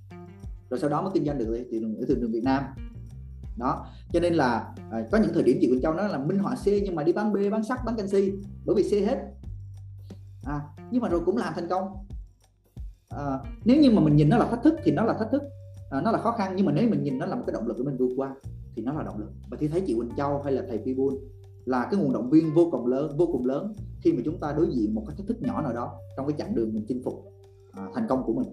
rồi sau đó mới kinh doanh được thị trường ở thị trường Việt Nam. Đó. Cho nên là à, có những thời điểm chị Quỳnh Châu nói là minh họa C nhưng mà đi bán B bán sắt bán canxi bởi vì C hết. À, nhưng mà rồi cũng làm thành công. À, nếu như mà mình nhìn nó là thách thức thì nó là thách thức à, nó là khó khăn nhưng mà nếu mình nhìn nó là một cái động lực để mình vượt qua thì nó là động lực. Và thì thấy chị Quỳnh Châu hay là thầy Pibun là cái nguồn động viên vô cùng lớn vô cùng lớn khi mà chúng ta đối diện một cái thách thức nhỏ nào đó trong cái chặng đường mình chinh phục à, thành công của mình.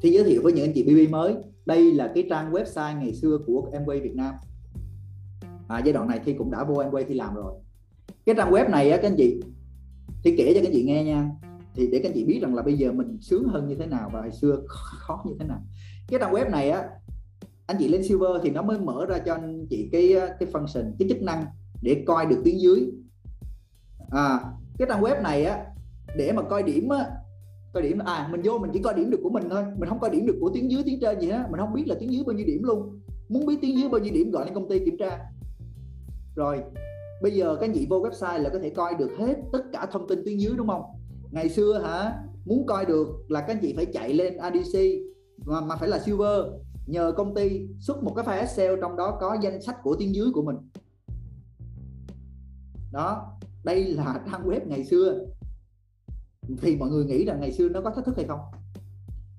Thì giới thiệu với những anh chị BB mới đây là cái trang website ngày xưa của Amway Việt Nam. À, giai đoạn này thi cũng đã vô Amway thi làm rồi. Cái trang web này á các anh chị thì kể cho các anh chị nghe nha thì để các anh chị biết rằng là bây giờ mình sướng hơn như thế nào và hồi xưa khó như thế nào. Cái trang web này á, anh chị lên silver thì nó mới mở ra cho anh chị cái cái function, cái chức năng để coi được tuyến dưới. À cái trang web này á, để mà coi điểm á, coi điểm à mình vô mình chỉ coi điểm được của mình thôi. Mình không coi điểm được của tuyến dưới, tuyến trên gì hết. Mình không biết là tuyến dưới bao nhiêu điểm luôn. Muốn biết tuyến dưới bao nhiêu điểm gọi lên công ty kiểm tra. Rồi, bây giờ các anh chị vô website là có thể coi được hết tất cả thông tin tuyến dưới, đúng không? Ngày xưa hả? Muốn coi được là các anh chị phải chạy lên ADC mà, mà phải là silver. Nhờ công ty xuất một cái file Excel trong đó có danh sách của tiếng dưới của mình. Đó đây là trang web ngày xưa. Thì mọi người nghĩ rằng ngày xưa nó có thách thức hay không?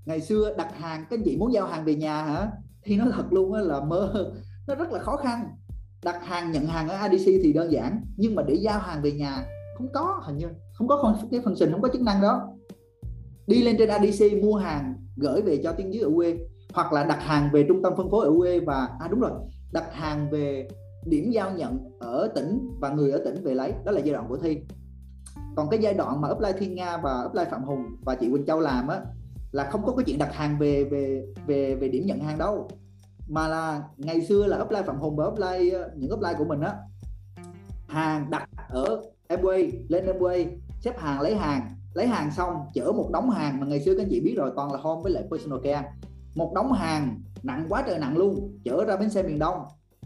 Ngày xưa đặt hàng các anh chị muốn giao hàng về nhà hả? Thì nó thật luôn là mơ nó rất là khó khăn. Đặt hàng nhận hàng ở ADC thì đơn giản nhưng mà để giao hàng về nhà không có hình như không có cái phần trình không có chức năng đó. Đi lên trên ADC mua hàng, gửi về cho tiếng dưới ở quê, hoặc là đặt hàng về trung tâm phân phối ở quê và à đúng rồi, đặt hàng về điểm giao nhận ở tỉnh và người ở tỉnh về lấy. Đó là giai đoạn của thi. Còn cái giai đoạn mà upline thiên nga và upline phạm hùng và chị quỳnh châu làm á, là không có cái chuyện đặt hàng về về về về điểm nhận hàng đâu. Mà là ngày xưa là upline phạm hùng và upline ờ, những upline của mình á. Hàng đặt ở Amway, lên Amway xếp hàng lấy hàng. Lấy hàng xong, chở một đống hàng mà ngày xưa các anh chị biết rồi, toàn là home với lại personal care. Một đống hàng, nặng quá trời nặng luôn, chở ra bến xe miền đông.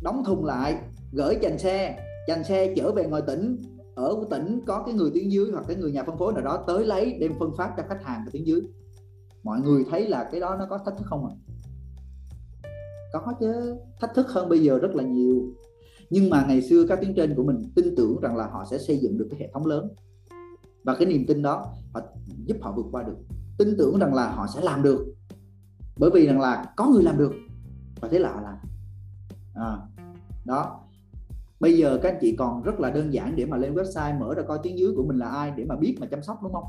Đóng thùng lại, gửi chành xe. Chành xe chở về ngoài tỉnh. Ở tỉnh có cái người tuyến dưới hoặc cái người nhà phân phối nào đó tới lấy, đem phân phát cho khách hàng ở tuyến dưới. Mọi người thấy là cái đó nó có thách thức không ạ? À? có chứ. Thách thức hơn bây giờ rất là nhiều. Nhưng mà ngày xưa các tuyến trên của mình tin tưởng rằng là họ sẽ xây dựng được cái hệ thống lớn và cái niềm tin đó họ giúp họ vượt qua được. Tin tưởng rằng là họ sẽ làm được. Bởi vì rằng là có người làm được và thế là họ làm. À, đó. Bây giờ các anh chị còn rất là đơn giản để mà lên website mở ra coi tiếng dưới của mình là ai để mà biết mà chăm sóc đúng không?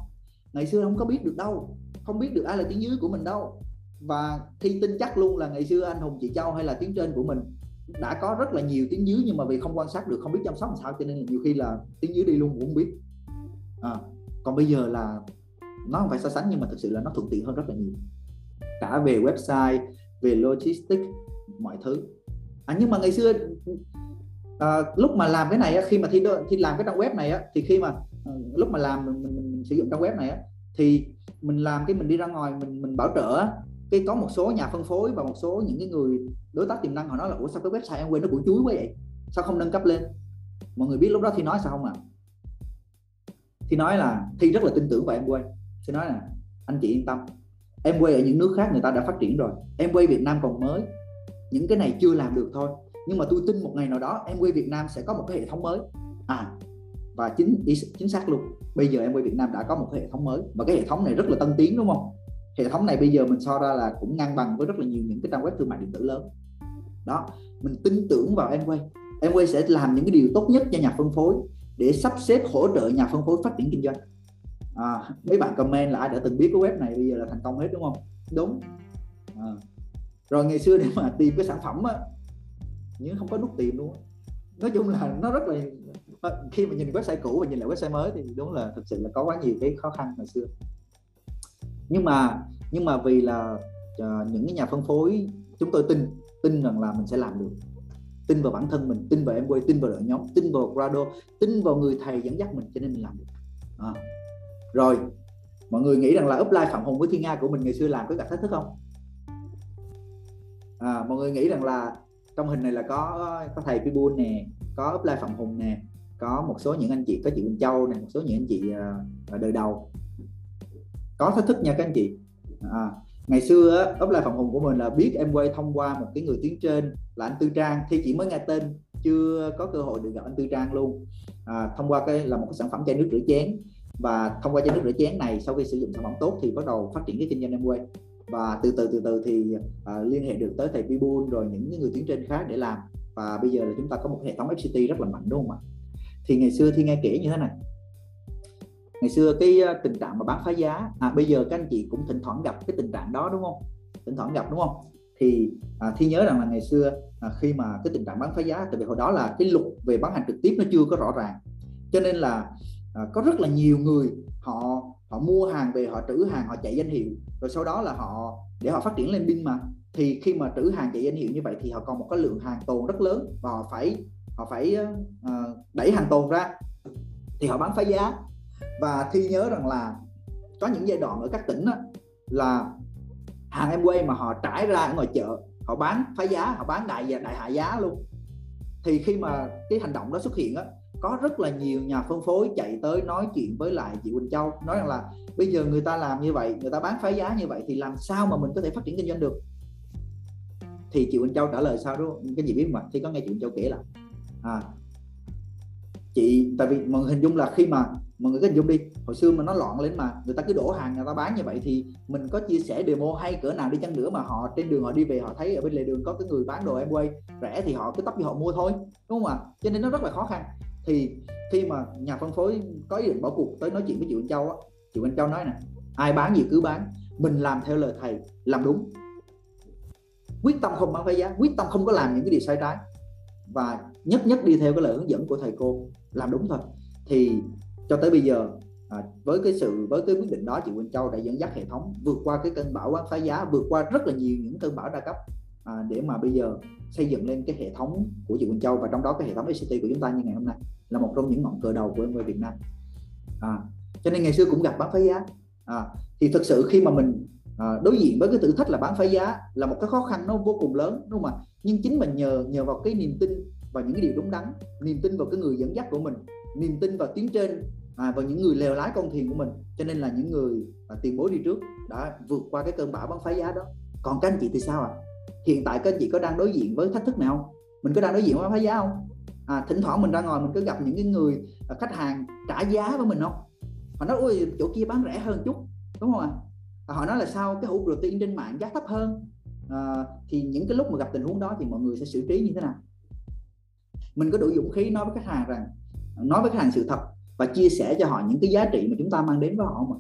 Ngày xưa không có biết được đâu. Không biết được ai là tiếng dưới của mình đâu. Và thi tin chắc luôn là ngày xưa anh hùng chị châu hay là tiếng trên của mình đã có rất là nhiều tiếng dưới nhưng mà vì không quan sát được không biết chăm sóc làm sao cho nên là nhiều khi là tiếng dưới đi luôn cũng không biết à, còn bây giờ là nó không phải so sánh nhưng mà thực sự là nó thuận tiện hơn rất là nhiều. Cả về website về logistics mọi thứ. À, nhưng mà ngày xưa à, lúc mà làm cái này khi mà thi thi làm cái trang web này á, thì khi mà à, lúc mà làm mình, mình, mình sử dụng trang web này á, thì mình làm cái mình đi ra ngoài mình mình bảo trợ cái có một số nhà phân phối và một số những cái người đối tác tiềm năng họ nói là ủa sao cái website em quên nó củ chuối quá vậy? Sao không nâng cấp lên? Mọi người biết lúc đó thì nói sao không ạ à? Thì nói là thi rất là tin tưởng vào em quay thì nói là, anh chị yên tâm em quay ở những nước khác người ta đã phát triển rồi em quay Việt Nam còn mới. Những cái này chưa làm được thôi, nhưng mà tôi tin một ngày nào đó em quay Việt Nam sẽ có một cái hệ thống mới. À và chính chính xác luôn, bây giờ em quay Việt Nam đã có một cái hệ thống mới, và cái hệ thống này rất là tân tiến, đúng không? Hệ thống này bây giờ mình so ra là cũng ngang bằng với rất là nhiều những cái trang web thương mại điện tử lớn. Đó, mình tin tưởng vào em quay em quay sẽ làm những cái điều tốt nhất cho nhà phân phối để sắp xếp hỗ trợ nhà phân phối phát triển kinh doanh. À, mấy bạn comment là ai đã từng biết cái web này bây giờ là thành công hết đúng không? Đúng. À. rồi ngày xưa để mà tìm cái sản phẩm á nhưng không có nút tìm luôn nói chung là nó rất là à, khi mà nhìn website cũ và nhìn lại website mới thì đúng là thực sự là có quá nhiều cái khó khăn hồi xưa. Nhưng mà nhưng mà vì là uh, những cái nhà phân phối chúng tôi tin tin rằng là mình sẽ làm được tin vào bản thân mình tin vào em quay tin vào đội nhóm tin vào Grado tin vào người thầy dẫn dắt mình cho nên mình làm được. À. rồi mọi người nghĩ rằng là upline phạm hùng với thiên nga của mình ngày xưa làm có gặp thách thức không? À, mọi người nghĩ rằng là trong hình này là có có thầy Pibun nè có upline phạm hùng nè có một số những anh chị có chị Quỳnh Châu nè một số những anh chị uh, đời đầu. Có thách thức nha các anh chị. À, ngày xưa upline phạm hùng của mình là biết em quay thông qua một cái người tiến trên là anh Tư Trang thì chỉ mới nghe tên chưa có cơ hội được gặp anh Tư Trang luôn. À, thông qua cái là một cái sản phẩm chai nước rửa chén. Và thông qua chai nước rửa chén này sau khi sử dụng sản phẩm tốt thì bắt đầu phát triển cái kinh doanh em quay. Và từ từ từ từ thì à, liên hệ được tới thầy Bibun rồi những người tiến trên khác để làm. Và bây giờ là chúng ta có một hệ thống FCT rất là mạnh đúng không ạ? Thì ngày xưa thì nghe kể như thế này ngày xưa cái ờ, tình trạng mà bán phá giá à bây giờ các anh chị cũng thỉnh thoảng gặp cái tình trạng đó đúng không? Thỉnh thoảng gặp đúng không? Thì à, thi nhớ rằng là ngày xưa à, khi mà cái tình trạng bán phá giá tại vì hồi đó là cái luật về bán hàng trực tiếp nó chưa có rõ ràng. Cho nên là à, có rất là nhiều người họ họ mua hàng về họ trữ hàng họ chạy danh hiệu. Rồi sau đó là họ để họ phát triển lên pin mà. Thì khi mà trữ hàng chạy danh hiệu như vậy thì họ còn một cái lượng hàng tồn rất lớn và họ phải họ phải uh, đẩy hàng tồn ra. Thì họ bán phá giá và thi nhớ rằng là có những giai đoạn ở các tỉnh á, là hàng em quay mà họ trải ra ở ngoài chợ họ bán phá giá họ bán đại đại hạ giá luôn. Thì khi mà cái hành động đó xuất hiện á có rất là nhiều nhà phân phối chạy tới nói chuyện với lại chị Quỳnh Châu nói rằng là bây giờ người ta làm như vậy người ta bán phá giá như vậy thì làm sao mà mình có thể phát triển kinh doanh được? Thì chị Quỳnh Châu trả lời sao đó cái gì biết mà thì có nghe chị Quỳnh Châu kể là à, chị tại vì mọi hình dung là khi mà mọi người cứ hình dung đi, hồi xưa mà nó loạn lên mà, người ta cứ đổ hàng, người ta bán như vậy thì mình có chia sẻ demo hay cỡ nào đi chăng nữa mà họ trên đường họ đi về họ thấy ở bên lề đường có cái người bán đồ em quay rẻ thì họ cứ tấp vô họ mua thôi, đúng không ạ? Cho nên nó rất là khó khăn. Thì khi mà nhà phân phối có ý định bỏ cuộc tới nói chuyện với chị Quỳnh Châu á, chị Quỳnh Châu nói nè, ai bán gì cứ bán, mình làm theo lời thầy, làm đúng. Quyết tâm không bán phá giá, quyết tâm không có làm những cái điều sai trái và nhất nhất đi theo cái lời hướng dẫn của thầy cô, làm đúng thôi. Thì cho tới bây giờ à, với cái sự với cái quyết định đó chị Quỳnh Châu đã dẫn dắt hệ thống vượt qua cái cơn bão bán phá giá vượt qua rất là nhiều những cơn bão đa cấp à, để mà bây giờ xây dựng lên cái hệ thống của chị Quỳnh Châu và trong đó cái hệ thống ICT của chúng ta như ngày hôm nay là một trong những ngọn cờ đầu của em Việt Nam. À, cho nên ngày xưa cũng gặp bán phá giá. À, thì thực sự khi mà mình à, đối diện với cái thử thách là bán phá giá là một cái khó khăn nó vô cùng lớn đúng không ạ? Nhưng chính mình nhờ nhờ vào cái niềm tin vào những cái điều đúng đắn niềm tin vào cái người dẫn dắt của mình niềm tin vào tiếng trên à, vào những người lèo lái con thuyền của mình. Cho nên là những người à, tiền bối đi trước đã vượt qua cái cơn bão bán phá giá đó. Còn các anh chị thì sao ạ? À? hiện tại các anh chị có đang đối diện với thách thức nào không? Mình có đang đối diện với bán phá giá không? À, thỉnh thoảng mình ra ngoài mình cứ gặp những cái người à, khách hàng trả giá với mình không? Họ nói ôi chỗ kia bán rẻ hơn chút. Đúng không ạ? À? họ nói là sao? Cái hũ protein trên mạng giá thấp hơn. À, thì những cái lúc mà gặp tình huống đó thì mọi người sẽ xử trí như thế nào? Mình có đủ dũng khí nói với khách hàng rằng nói với khách hàng sự thật và chia sẻ cho họ những cái giá trị mà chúng ta mang đến với họ mà.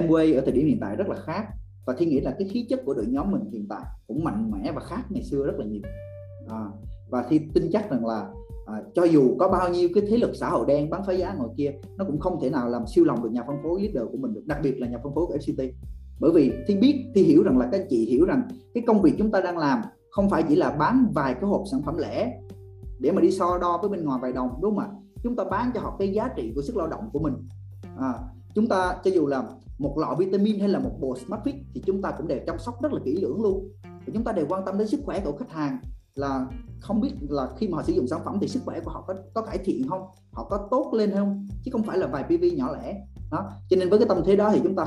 Amway ở thời điểm hiện tại rất là khác và thi nghĩ là cái khí chất của đội nhóm mình hiện tại cũng mạnh mẽ và khác ngày xưa rất là nhiều. À, và thi tin chắc rằng là à, cho dù có bao nhiêu cái thế lực xã hội đen bán phá giá ngồi kia nó cũng không thể nào làm siêu lòng được nhà phân phối leader của mình được đặc biệt là nhà phân phối của FCT bởi vì thi biết thi hiểu rằng là các anh chị hiểu rằng cái công việc chúng ta đang làm không phải chỉ là bán vài cái hộp sản phẩm lẻ để mà đi so đo với bên ngoài vài đồng đúng không ạ? Chúng ta bán cho họ cái giá trị của sức lao động của mình. À, chúng ta cho dù là một lọ vitamin hay là một bộ smart fit thì chúng ta cũng đều chăm sóc rất là kỹ lưỡng luôn. Và chúng ta đều quan tâm đến sức khỏe của khách hàng là không biết là khi mà họ sử dụng sản phẩm thì sức khỏe của họ có có cải thiện không họ có tốt lên không chứ không phải là vài PV nhỏ lẻ. Đó cho nên với cái tâm thế đó thì chúng ta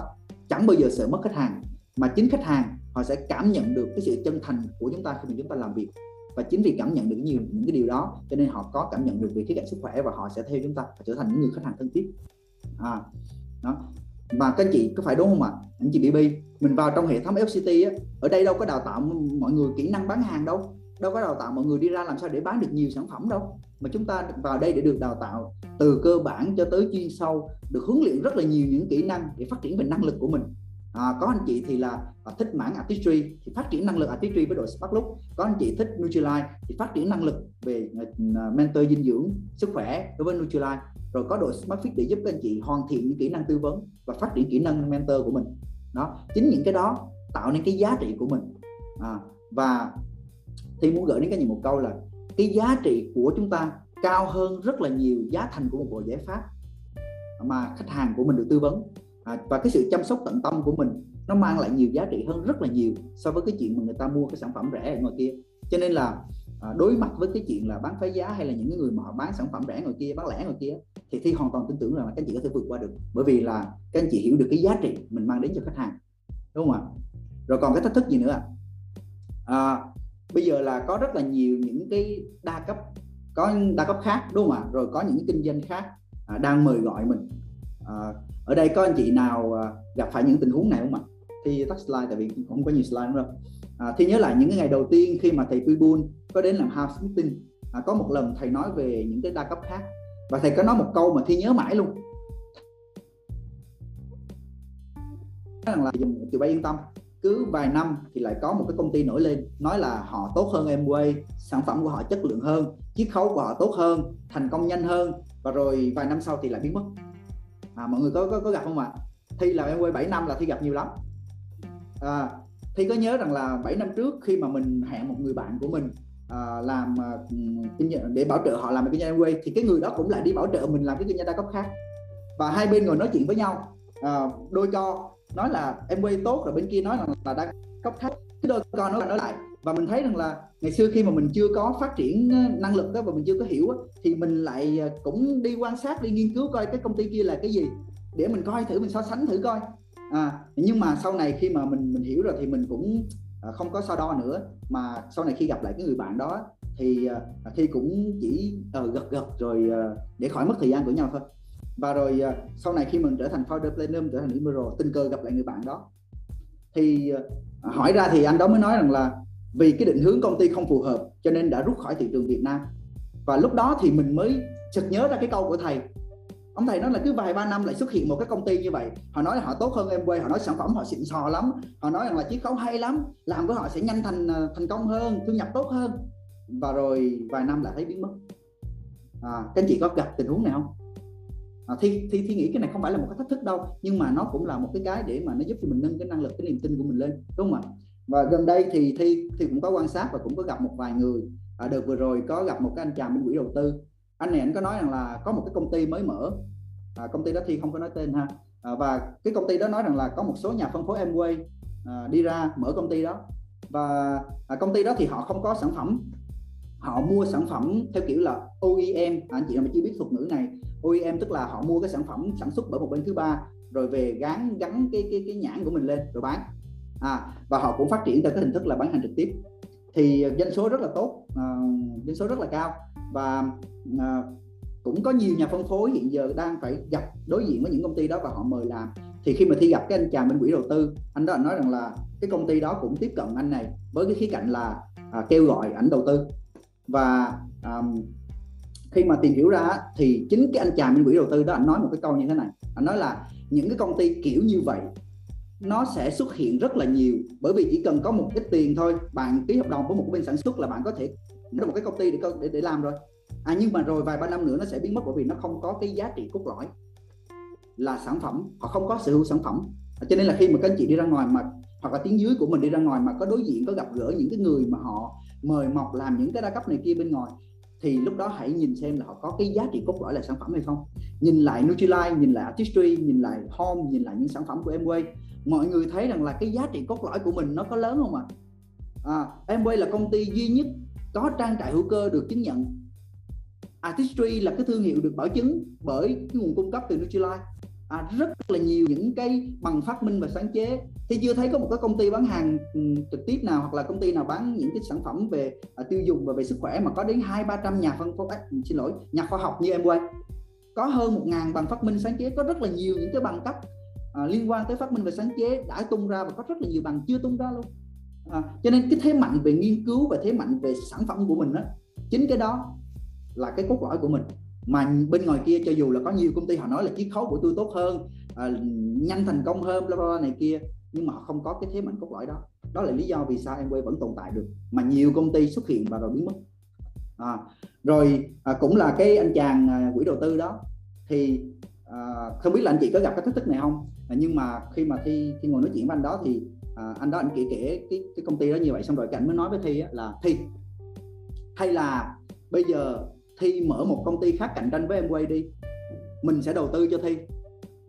chẳng bao giờ sợ mất khách hàng mà chính khách hàng họ sẽ cảm nhận được cái sự chân thành của chúng ta khi mà chúng ta làm việc và chính vì cảm nhận được nhiều những cái điều đó cho nên họ có cảm nhận được về khía cạnh sức khỏe và họ sẽ theo chúng ta và trở thành những người khách hàng thân thiết. À, đó. Mà các anh chị có phải đúng không ạ? Anh chị BB mình vào trong hệ thống FCT á, ở đây đâu có đào tạo mọi người kỹ năng bán hàng đâu đâu có đào tạo mọi người đi ra làm sao để bán được nhiều sản phẩm đâu. Mà chúng ta vào đây để được đào tạo từ cơ bản cho tới chuyên sâu được huấn luyện rất là nhiều những kỹ năng để phát triển về năng lực của mình à, có anh chị thì là à, thích mảng artistry thì phát triển năng lực artistry với đội Spark có anh chị thích Nutrilite thì phát triển năng lực về uh, mentor dinh dưỡng sức khỏe đối với Nutrilite rồi có đội Smart Fit để giúp các anh chị hoàn thiện những kỹ năng tư vấn và phát triển kỹ năng mentor của mình. Đó chính những cái đó tạo nên cái giá trị của mình. À, và thì muốn gửi đến các anh chị một câu là cái giá trị của chúng ta cao hơn rất là nhiều giá thành của một bộ giải pháp mà khách hàng của mình được tư vấn à, và cái sự chăm sóc tận tâm của mình nó mang lại nhiều giá trị hơn rất là nhiều so với cái chuyện mà người ta mua cái sản phẩm rẻ ở ngoài kia. Cho nên là à, đối mặt với cái chuyện là bán phá giá hay là những người mà họ bán sản phẩm rẻ ngoài kia bán lẻ ngoài kia thì thi hoàn toàn tin tưởng là các anh chị có thể vượt qua được. Bởi vì là các anh chị hiểu được cái giá trị mình mang đến cho khách hàng đúng không ạ? Rồi còn cái thách thức gì nữa à, bây giờ là có rất là nhiều những cái đa cấp có đa cấp khác đúng không ạ? Rồi có những kinh doanh khác à, đang mời gọi mình à, ở đây có anh chị nào à, gặp phải những tình huống này không ạ? Thì tắt slide tại vì không có nhiều slide nữa đâu. À, thì nhớ lại những cái ngày đầu tiên khi mà thầy Pibun có đến làm house meeting à, có một lần thầy nói về những cái đa cấp khác. Và thầy có nói một câu mà thi nhớ mãi luôn. Rằng là dùng từ bay yên tâm. Cứ vài năm thì lại có một cái công ty nổi lên nói là họ tốt hơn Amway sản phẩm của họ chất lượng hơn chiết khấu của họ tốt hơn thành công nhanh hơn. Và rồi vài năm sau thì lại biến mất à, mọi người có có, có gặp không ạ? Thi làm em quay 7 năm là thi gặp nhiều lắm. À, thi có nhớ rằng là 7 năm trước khi mà mình hẹn một người bạn của mình à, làm à, kinh doanh để bảo trợ họ làm kinh doanh quay thì cái người đó cũng lại đi bảo trợ mình làm cái kinh doanh đa cấp khác. Và hai bên ngồi nói chuyện với nhau. À, đôi co nói là em quay tốt rồi bên kia nói là, là đa cấp khác. Cái đôi co nói là nói lại và mình thấy rằng là ngày xưa khi mà mình chưa có phát triển ờ, năng lực đó và mình chưa có hiểu đó, thì mình lại ờ, cũng đi quan sát đi nghiên cứu coi cái công ty kia là cái gì để mình coi thử mình so sánh thử coi. À, nhưng mà sau này khi mà mình mình hiểu rồi thì mình cũng à, không có so đo nữa. Mà sau này khi gặp lại cái người bạn đó thì ờ, à, thì cũng chỉ uh, gật gật rồi uh, để khỏi mất thời gian của nhau thôi. Và rồi uh, sau này khi mình trở thành founder platinum trở thành emerald tình cờ gặp lại người bạn đó thì uh, hỏi ra thì anh đó mới nói rằng là vì cái định hướng công ty không phù hợp cho nên đã rút khỏi thị trường Việt Nam. Và lúc đó thì mình mới chợt nhớ ra cái câu của thầy. Ông thầy nói là cứ vài ba năm lại xuất hiện một cái công ty như vậy. Họ nói là họ tốt hơn em quay họ nói sản phẩm họ xịn sò lắm. Họ nói rằng là chiết khấu hay lắm làm với họ sẽ nhanh thành ờ, thành công hơn thu nhập tốt hơn. Và rồi vài năm lại thấy biến mất. À, các anh chị có gặp tình huống này không? À, thi, thi thi nghĩ cái này không phải là một cái thách thức đâu nhưng mà nó cũng là một cái cái để mà nó giúp cho mình nâng cái năng lực cái niềm tin của mình lên đúng không ạ? Và gần đây thì thi thì cũng có quan sát và cũng có gặp một vài người. À, đợt vừa rồi có gặp một cái anh chàng bên quỹ đầu tư. Anh này anh có nói rằng là có một cái công ty mới mở. À, công ty đó thi không có nói tên ha. À, và cái công ty đó nói rằng là có một số nhà phân phối Amway à, đi ra mở công ty đó. Và à, công ty đó thì họ không có sản phẩm. Họ mua sản phẩm theo kiểu là OEM à, anh chị nào mà chưa biết thuật ngữ này OEM tức là họ mua cái sản phẩm sản xuất bởi một bên thứ ba rồi về gắn gắn cái cái cái nhãn của mình lên rồi bán à, và họ cũng phát triển theo cái hình thức là bán hàng trực tiếp. Thì à, doanh số rất là tốt uh, doanh số rất là cao. Và uh, cũng có nhiều nhà phân phối hiện giờ đang phải gặp đối diện với những công ty đó và họ mời làm. Thì khi mà thi gặp cái anh chàng bên quỹ đầu tư anh đó anh nói rằng là cái công ty đó cũng tiếp cận anh này với cái khía cạnh là à, kêu gọi ảnh đầu tư. Và à, khi mà tìm hiểu ra thì chính cái anh chàng bên quỹ đầu tư đó anh nói một cái câu như thế này. Anh nói là những cái công ty kiểu như vậy nó sẽ xuất hiện rất là nhiều bởi vì chỉ cần có một ít tiền thôi bạn ký hợp đồng với một bên sản xuất là bạn có thể nó một cái công ty để để, để làm rồi. À nhưng mà rồi vài ba năm nữa nó sẽ biến mất bởi vì nó không có cái giá trị cốt lõi là sản phẩm họ không có sở hữu sản phẩm. À, cho nên là khi mà các anh chị đi ra ngoài mà hoặc là tiếng dưới của mình đi ra ngoài mà có đối diện có gặp gỡ những cái người mà họ mời mọc làm những cái đa cấp này kia bên ngoài thì lúc đó hãy nhìn xem là họ có cái giá trị cốt lõi là sản phẩm hay không. Nhìn lại Nutrilite nhìn lại Artistry nhìn lại Home nhìn lại những sản phẩm của Amway mọi người thấy rằng là cái giá trị cốt lõi của mình nó có lớn không ạ? À? à, Amway là công ty duy nhất có trang trại hữu cơ được chứng nhận. Artistry là cái thương hiệu được bảo chứng bởi cái nguồn cung cấp từ Nutrilite à, rất là nhiều những cái bằng phát minh và sáng chế. Thì chưa thấy có một cái công ty bán hàng ừ, trực tiếp nào hoặc là công ty nào bán những cái sản phẩm về à, tiêu dùng và về sức khỏe mà có đến hai ba trăm nhà phân phối ừ, xin lỗi nhà khoa học như em quay có hơn một ngàn bằng phát minh sáng chế có rất là nhiều những cái bằng cấp à, liên quan tới phát minh và sáng chế đã tung ra và có rất là nhiều bằng chưa tung ra luôn. À, cho nên cái thế mạnh về nghiên cứu và thế mạnh về sản phẩm của mình đó chính cái đó là cái cốt lõi của mình. Mà bên ngoài kia cho dù là có nhiều công ty họ nói là chiết khấu của tôi tốt hơn à, nhanh thành công hơn bla bla này kia nhưng mà họ không có cái thế mạnh cốt lõi đó. Đó là lý do vì sao em quay vẫn tồn tại được mà nhiều công ty xuất hiện và rồi biến mất. À, rồi à, cũng là cái anh chàng à, quỹ đầu tư đó thì à, không biết là anh chị có gặp cái thách thức này không? À, nhưng mà khi mà thi khi ngồi nói chuyện với anh đó thì à, anh đó anh kể kể cái cái công ty đó như vậy xong rồi cảnh mới nói với thi là thi hay là bây giờ thi mở một công ty khác cạnh tranh với em quay đi mình sẽ đầu tư cho thi.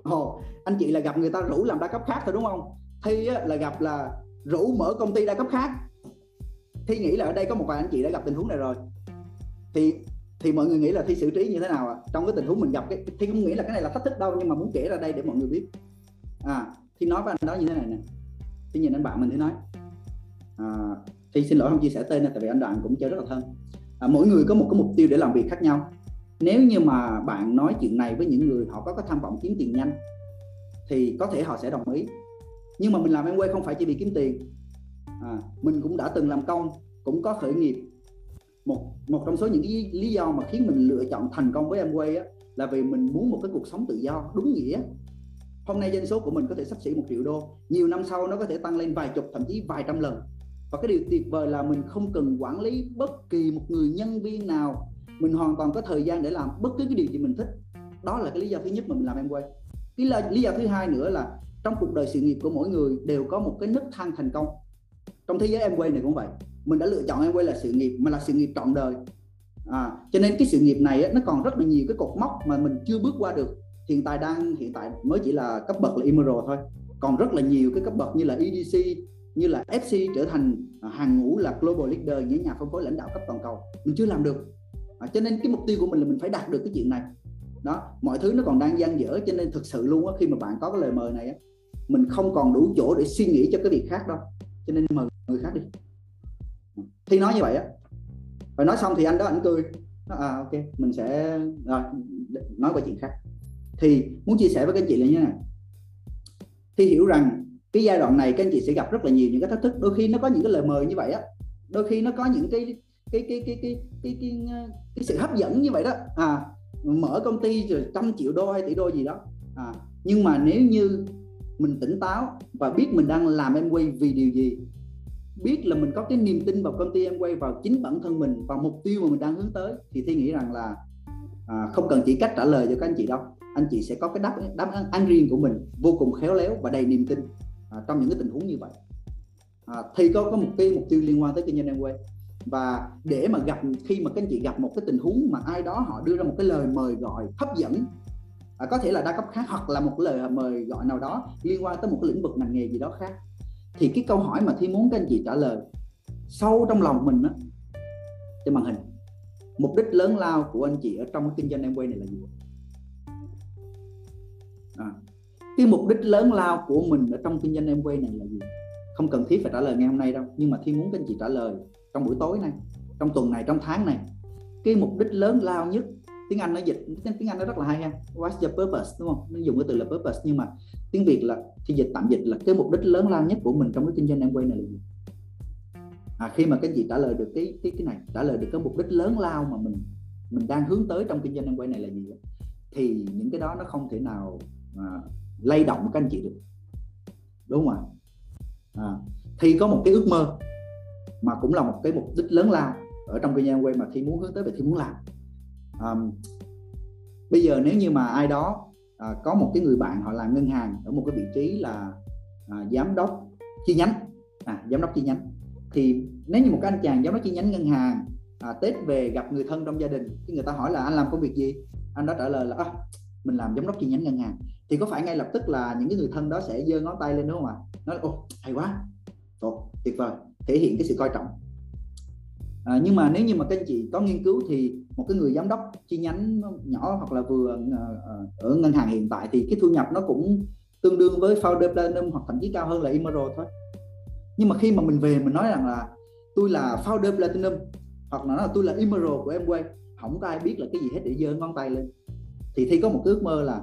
Ồ anh chị là gặp người ta rủ làm đa cấp khác thôi đúng không? Thi á, là gặp là rủ mở công ty đa cấp khác. Thi nghĩ là ở đây có một vài anh chị đã gặp tình huống này rồi. Thì thì mọi người nghĩ là thi xử trí như thế nào ạ? À? trong cái tình huống mình gặp cái thi không nghĩ là cái này là thách thức đâu nhưng mà muốn kể ra đây để mọi người biết. À thì nói với anh đó như thế này nè. Thì nhìn anh bạn mình thì nói à, thi xin lỗi không chia sẻ tên này tại vì anh đoạn cũng chơi rất là thân. À, mỗi người có một cái mục tiêu để làm việc khác nhau. Nếu như mà bạn nói chuyện này với những người họ có cái tham vọng kiếm tiền nhanh thì có thể họ sẽ đồng ý. Nhưng mà mình làm em quay không phải chỉ vì kiếm tiền. À, mình cũng đã từng làm công cũng có khởi nghiệp một một trong số những cái lý do mà khiến mình lựa chọn thành công với em quay á, là vì mình muốn một cái cuộc sống tự do đúng nghĩa. Hôm nay doanh số của mình có thể sắp xỉ một triệu đô nhiều năm sau nó có thể tăng lên vài chục thậm chí vài trăm lần. Và cái điều tuyệt vời là mình không cần quản lý bất kỳ một người nhân viên nào. Mình hoàn toàn có thời gian để làm bất cứ cái điều gì mình thích. Đó là cái lý do thứ nhất mà mình làm em quay cái lý do thứ hai nữa là trong cuộc đời sự nghiệp của mỗi người đều có một cái nấc thang thành công trong thế giới em quay này cũng vậy. Mình đã lựa chọn em quay là sự nghiệp mà là sự nghiệp trọn đời. À, cho nên cái sự nghiệp này á, nó còn rất là nhiều cái cột mốc mà mình chưa bước qua được. Hiện tại đang hiện tại mới chỉ là cấp bậc là Emerald thôi. Còn rất là nhiều cái cấp bậc như là EDC như là FC trở thành hàng ngũ là global leader những nhà phân phối lãnh đạo cấp toàn cầu. Mình chưa làm được. À, cho nên cái mục tiêu của mình là mình phải đạt được cái chuyện này. Đó mọi thứ nó còn đang gian dở cho nên thực sự luôn á khi mà bạn có cái lời mời này á mình không còn đủ chỗ để suy nghĩ cho cái việc khác đâu cho nên mời người khác đi. Thì nói như vậy á. Rồi nói xong thì anh đó anh cười. Nó à ok mình sẽ rồi nói qua chuyện khác. Thì muốn chia sẻ với các anh chị là như thế này. Thì hiểu rằng cái giai đoạn này các anh chị sẽ gặp rất là nhiều những cái thách thức. Đôi khi nó có những cái lời mời như vậy á. Đôi khi nó có những cái cái cái cái cái cái cái, cái, cái sự hấp dẫn như vậy đó. À mở công ty rồi trăm triệu đô hay tỷ đô gì đó. À nhưng mà nếu như mình tỉnh táo và biết mình đang làm em quay vì điều gì. Biết là mình có cái niềm tin vào công ty em quay vào chính bản thân mình và mục tiêu mà mình đang hướng tới thì thi nghĩ rằng là à, không cần chỉ cách trả lời cho các anh chị đâu. Anh chị sẽ có cái đáp đáp án riêng của mình vô cùng khéo léo và đầy niềm tin à, trong những cái tình huống như vậy. À, thì có có một cái mục tiêu liên quan tới kinh doanh em quay. Và để mà gặp khi mà các anh chị gặp một cái tình huống mà ai đó họ đưa ra một cái lời mời gọi hấp dẫn à, có thể là đa cấp khác hoặc là một lời mời gọi nào đó liên quan tới một cái lĩnh vực ngành nghề gì đó khác. Thì cái câu hỏi mà thi muốn các anh chị trả lời sâu trong lòng mình á trên màn hình mục đích lớn lao của anh chị ở trong cái kinh doanh em quay này là gì? À, cái mục đích lớn lao của mình ở trong kinh doanh em quay này là gì? Không cần thiết phải trả lời ngày hôm nay đâu nhưng mà thi muốn các anh chị trả lời trong buổi tối này trong tuần này trong tháng này. Cái mục đích lớn lao nhất tiếng Anh nó dịch tiếng tiếng Anh nó rất là hay ha. What's your purpose đúng không? Nó dùng cái từ là purpose nhưng mà tiếng Việt là khi dịch tạm dịch là cái mục đích lớn lao nhất của mình trong cái kinh doanh em quay này là gì? À, khi mà cái gì trả lời được cái cái cái này trả lời được cái mục đích lớn lao mà mình mình đang hướng tới trong kinh doanh em quay này là gì đó, thì những cái đó nó không thể nào à, lay động các anh chị được. Đúng không ạ? À, thì có một cái ước mơ mà cũng là một cái mục đích lớn lao ở trong kinh doanh quay mà khi muốn hướng tới và muốn làm um, bây giờ nếu như mà ai đó à, có một cái người bạn họ làm ngân hàng ở một cái vị trí là à, giám đốc chi nhánh à, giám đốc chi nhánh thì nếu như một cái anh chàng giám đốc chi nhánh ngân hàng à, tết về gặp người thân trong gia đình thì người ta hỏi là anh làm công việc gì? Anh đó trả lời là à, mình làm giám đốc chi nhánh ngân hàng. Thì có phải ngay lập tức là những cái người thân đó sẽ giơ ngón tay lên đúng không ạ? Nói ô hay quá Tốt, tuyệt vời thể hiện cái sự coi trọng à, nhưng mà nếu như mà các anh chị có nghiên cứu thì một cái người giám đốc chi nhánh nhỏ hoặc là vừa à, à, ở ngân hàng hiện tại thì cái thu nhập nó cũng tương đương với founder platinum hoặc thậm chí cao hơn là emerald thôi. Nhưng mà khi mà mình về mình nói rằng là tôi là founder platinum hoặc là nói là tôi là emerald của Amway không có ai biết là cái gì hết để giơ ngón tay lên. Thì thi có một ước mơ là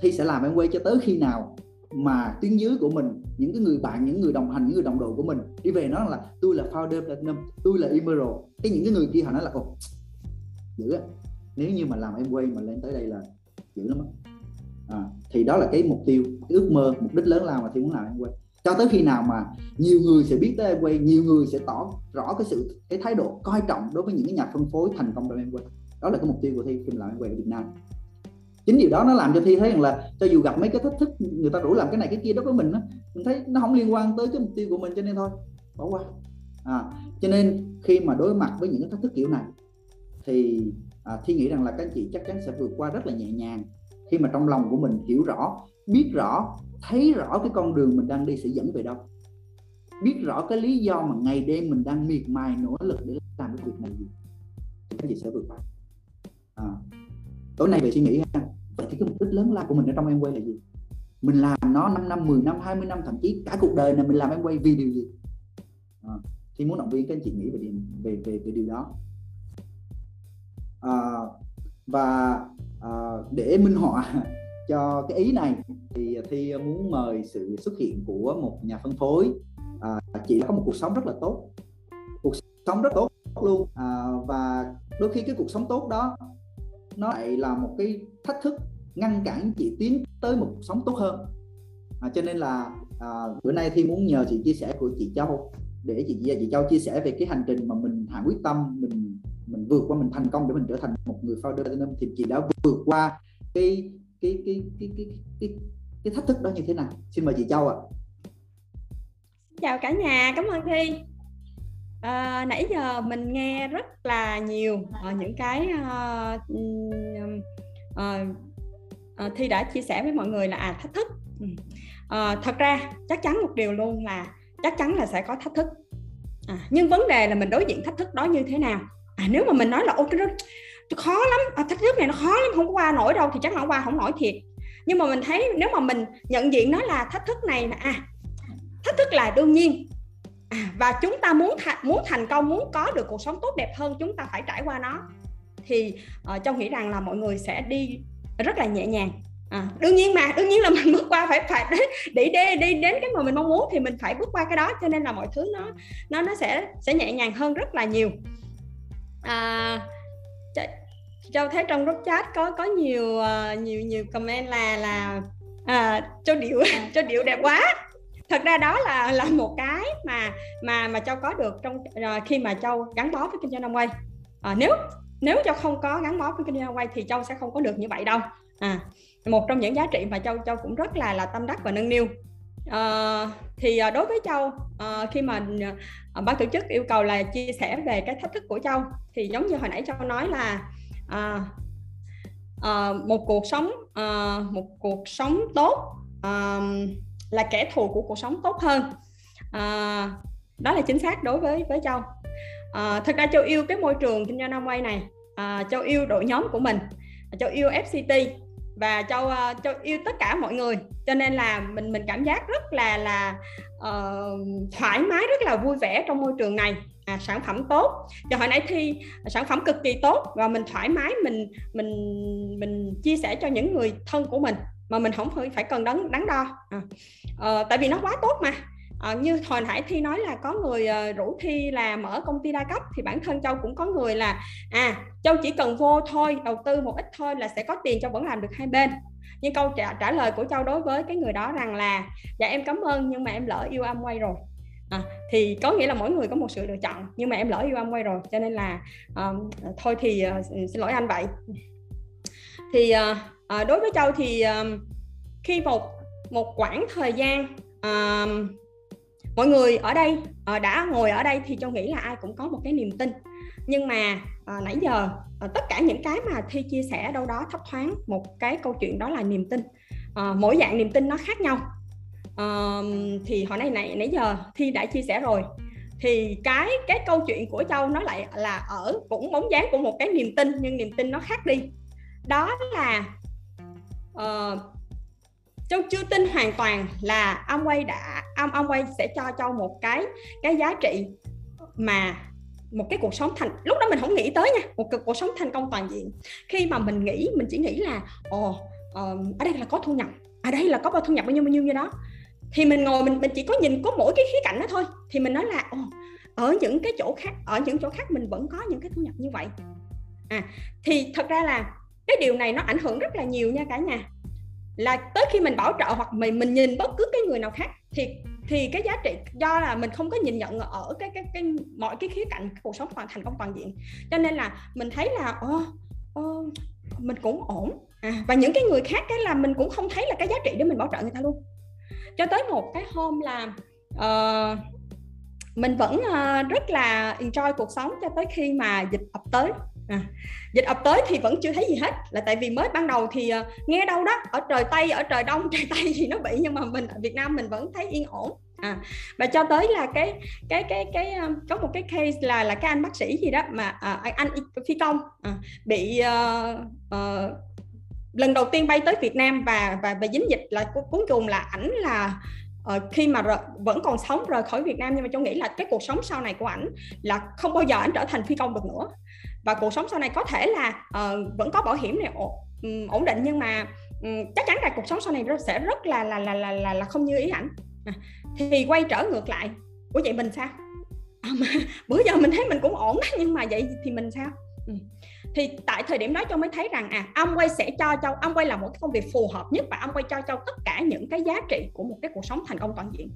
thi sẽ làm Amway cho tới khi nào mà tiếng dưới của mình những cái người bạn những người đồng hành những người đồng đội của mình đi về nói là tôi là founder platinum tôi là emerald. Cái những cái người kia họ nói là ồ dữ á. Nếu như mà làm em quay mà lên tới đây là dữ lắm á. À, thì đó là cái mục tiêu cái ước mơ mục đích lớn lao mà thì muốn làm em quay. Cho tới khi nào mà nhiều người sẽ biết tới em quay nhiều người sẽ tỏ rõ cái sự cái thái độ coi trọng đối với những cái nhà phân phối thành công trong em quay. Đó là cái mục tiêu của thi khi làm em quay ở Việt Nam chính điều đó nó làm cho thi thấy rằng là cho dù gặp mấy cái thách thức người ta rủ làm cái này cái kia đó với mình đó, mình thấy nó không liên quan tới cái mục tiêu của mình cho nên thôi bỏ qua. À, cho nên khi mà đối mặt với những cái thách thức kiểu này thì à, thi nghĩ rằng là các anh chị chắc chắn sẽ vượt qua rất là nhẹ nhàng khi mà trong lòng của mình hiểu rõ biết rõ thấy rõ cái con đường mình đang đi sẽ dẫn về đâu. Biết rõ cái lý do mà ngày đêm mình đang miệt mài nỗ lực để làm cái việc này gì thì các anh chị sẽ vượt qua. À, tối nay về suy nghĩ ha cái mục đích lớn lao của mình ở trong em quay là gì? Mình làm nó 5 năm 10 năm 20 năm thậm chí cả cuộc đời này mình làm em quay vì điều gì? À, thì muốn động viên các anh chị nghĩ về điều, về về về điều đó. À, và à, để minh họa cho cái ý này thì thi muốn mời sự xuất hiện của một nhà phân phối. À, chị có một cuộc sống rất là tốt. Cuộc sống rất tốt luôn. À, và đôi khi cái cuộc sống tốt đó nó lại là một cái thách thức ngăn cản chị tiến tới một cuộc sống tốt hơn. À, cho nên là à, bữa nay thi muốn nhờ chị chia sẻ của chị Châu để chị à, chị Châu chia sẻ về cái hành trình mà mình hạ quyết tâm mình mình vượt qua mình thành công để mình trở thành một người founder Platinum thì chị đã vượt qua cái cái cái cái cái cái, cái thách thức đó như thế nào? Xin mời chị Châu ạ. Chào cả nhà cảm ơn thi. À, nãy giờ mình nghe rất là nhiều uh, những cái uh, uh, Ờ, uh, thi đã chia sẻ với mọi người là à thách thức. À, thật ra chắc chắn một điều luôn là chắc chắn là sẽ có thách thức. À, nhưng vấn đề là mình đối diện thách thức đó như thế nào? À, nếu mà mình nói là ô cái đó khó lắm à, thách thức này nó khó lắm không có qua nổi đâu thì chắc là qua không nổi thiệt. Nhưng mà mình thấy nếu mà mình nhận diện nó là thách thức này là à thách thức là đương nhiên. À, và chúng ta muốn th- muốn thành công muốn có được cuộc sống tốt đẹp hơn chúng ta phải trải qua nó. Thì uh, châu nghĩ rằng là mọi người sẽ đi rất là nhẹ nhàng. À, đương nhiên mà đương nhiên là mình bước qua phải phải để, đi đi đến cái mà mình mong muốn thì mình phải bước qua cái đó cho nên là mọi thứ nó nó nó sẽ sẽ nhẹ nhàng hơn rất là nhiều. À, châu thấy trong group chat có có nhiều uh, nhiều nhiều comment là là à, châu điệu châu điệu đẹp quá. Thật ra đó là là một cái mà mà mà châu có được trong uh, khi mà châu gắn bó với kinh doanh Amway à, nếu nếu châu không có gắn bó với kinh doanh quay thì châu sẽ không có được như vậy đâu. À một trong những giá trị mà châu châu cũng rất là là tâm đắc và nâng niu. À, thì ờ, đối với châu à, khi mà à, ban tổ chức yêu cầu là chia sẻ về cái thách thức của châu thì giống như hồi nãy châu nói là à, à, một cuộc sống à, một cuộc sống tốt à, là kẻ thù của cuộc sống tốt hơn. À, đó là chính xác đối với với châu à, thật ra châu yêu cái môi trường kinh doanh Amway này. À, châu yêu đội nhóm của mình. Châu yêu FCT và châu ờ, châu yêu tất cả mọi người. Cho nên là mình mình cảm giác rất là là uh, thoải mái rất là vui vẻ trong môi trường này. À, sản phẩm tốt. Và hồi nãy thi sản phẩm cực kỳ tốt. Và mình thoải mái mình mình mình chia sẻ cho những người thân của mình. Mà mình không phải cần đắn đắn đo. À, uh, tại vì nó quá tốt mà à, như hồi nãy thi nói là có người uh, rủ thi là mở công ty đa cấp thì bản thân châu cũng có người là à châu chỉ cần vô thôi đầu tư một ít thôi là sẽ có tiền châu vẫn làm được hai bên. Nhưng câu trả, trả lời của châu đối với cái người đó rằng là dạ em cảm ơn nhưng mà em lỡ yêu Amway rồi. À, thì có nghĩa là mỗi người có một sự lựa chọn nhưng mà em lỡ yêu Amway rồi cho nên là um, thôi thì uh, xin lỗi anh vậy. Thì uh, uh, đối với châu thì um, khi một một quãng thời gian uh, mọi người ở đây ờ, đã ngồi ở đây thì cho nghĩ là ai cũng có một cái niềm tin. Nhưng mà à, nãy giờ à, tất cả những cái mà thi chia sẻ đâu đó thấp thoáng một cái câu chuyện đó là niềm tin. À, mỗi dạng niềm tin nó khác nhau. À, thì hồi nay này nãy giờ thi đã chia sẻ rồi. Thì cái cái câu chuyện của châu nó lại là ở cũng bóng dáng của một cái niềm tin nhưng niềm tin nó khác đi. Đó là uh, châu chưa tin hoàn toàn là ông quay đã ông ông quay sẽ cho châu một cái cái giá trị mà một cái cuộc sống thành lúc đó mình không nghĩ tới nha một cuộc sống thành công toàn diện. Khi mà mình nghĩ mình chỉ nghĩ là ồ uh, ở đây là có thu nhập ở đây là có bao thu nhập bao nhiêu bao nhiêu như đó. Thì mình ngồi mình mình chỉ có nhìn có mỗi cái khía cạnh đó thôi. Thì mình nói là ồ ở những cái chỗ khác ở những chỗ khác mình vẫn có những cái thu nhập như vậy. À thì thật ra là cái điều này nó ảnh hưởng rất là nhiều nha cả nhà là tới khi mình bảo trợ hoặc mình mình nhìn bất cứ cái người nào khác thì thì cái giá trị do là mình không có nhìn nhận ở cái cái cái mọi cái khía cạnh cuộc sống hoàn thành công toàn diện. Cho nên là mình thấy là ô, ô mình cũng ổn. À, và những cái người khác cái là mình cũng không thấy là cái giá trị để mình bảo trợ người ta luôn. Cho tới một cái hôm là uh, mình vẫn uh, rất là enjoy cuộc sống cho tới khi mà dịch ập tới à, dịch ập tới thì vẫn chưa thấy gì hết. Là tại vì mới ban đầu thì uh, nghe đâu đó ở trời tây ở trời đông trời tây gì nó bị nhưng mà mình ở việt nam mình vẫn thấy yên ổn. À, và cho tới là cái cái cái cái um, có một cái case là là cái anh bác sĩ gì đó mà uh, anh phi công uh, bị uh, uh, lần đầu tiên bay tới Việt Nam và và và dính dịch là cuối cùng là ảnh là uh, khi mà r- vẫn còn sống rời khỏi Việt Nam. Nhưng mà tôi nghĩ là cái cuộc sống sau này của ảnh là không bao giờ ảnh trở thành phi công được nữa và cuộc sống sau này có thể là uh, vẫn có bảo hiểm này ổn, ổn định nhưng mà um, chắc chắn là cuộc sống sau này sẽ rất là là là là là, là không như ý ảnh. À, thì quay trở ngược lại. Của vậy mình sao? À, mà bữa giờ mình thấy mình cũng ổn nhưng mà vậy thì mình sao? Ừ. thì tại thời điểm đó châu mới thấy rằng à ông quay sẽ cho châu ông quay là một cái công việc phù hợp nhất và ông quay cho châu tất cả những cái giá trị của một cái cuộc sống thành công toàn diện.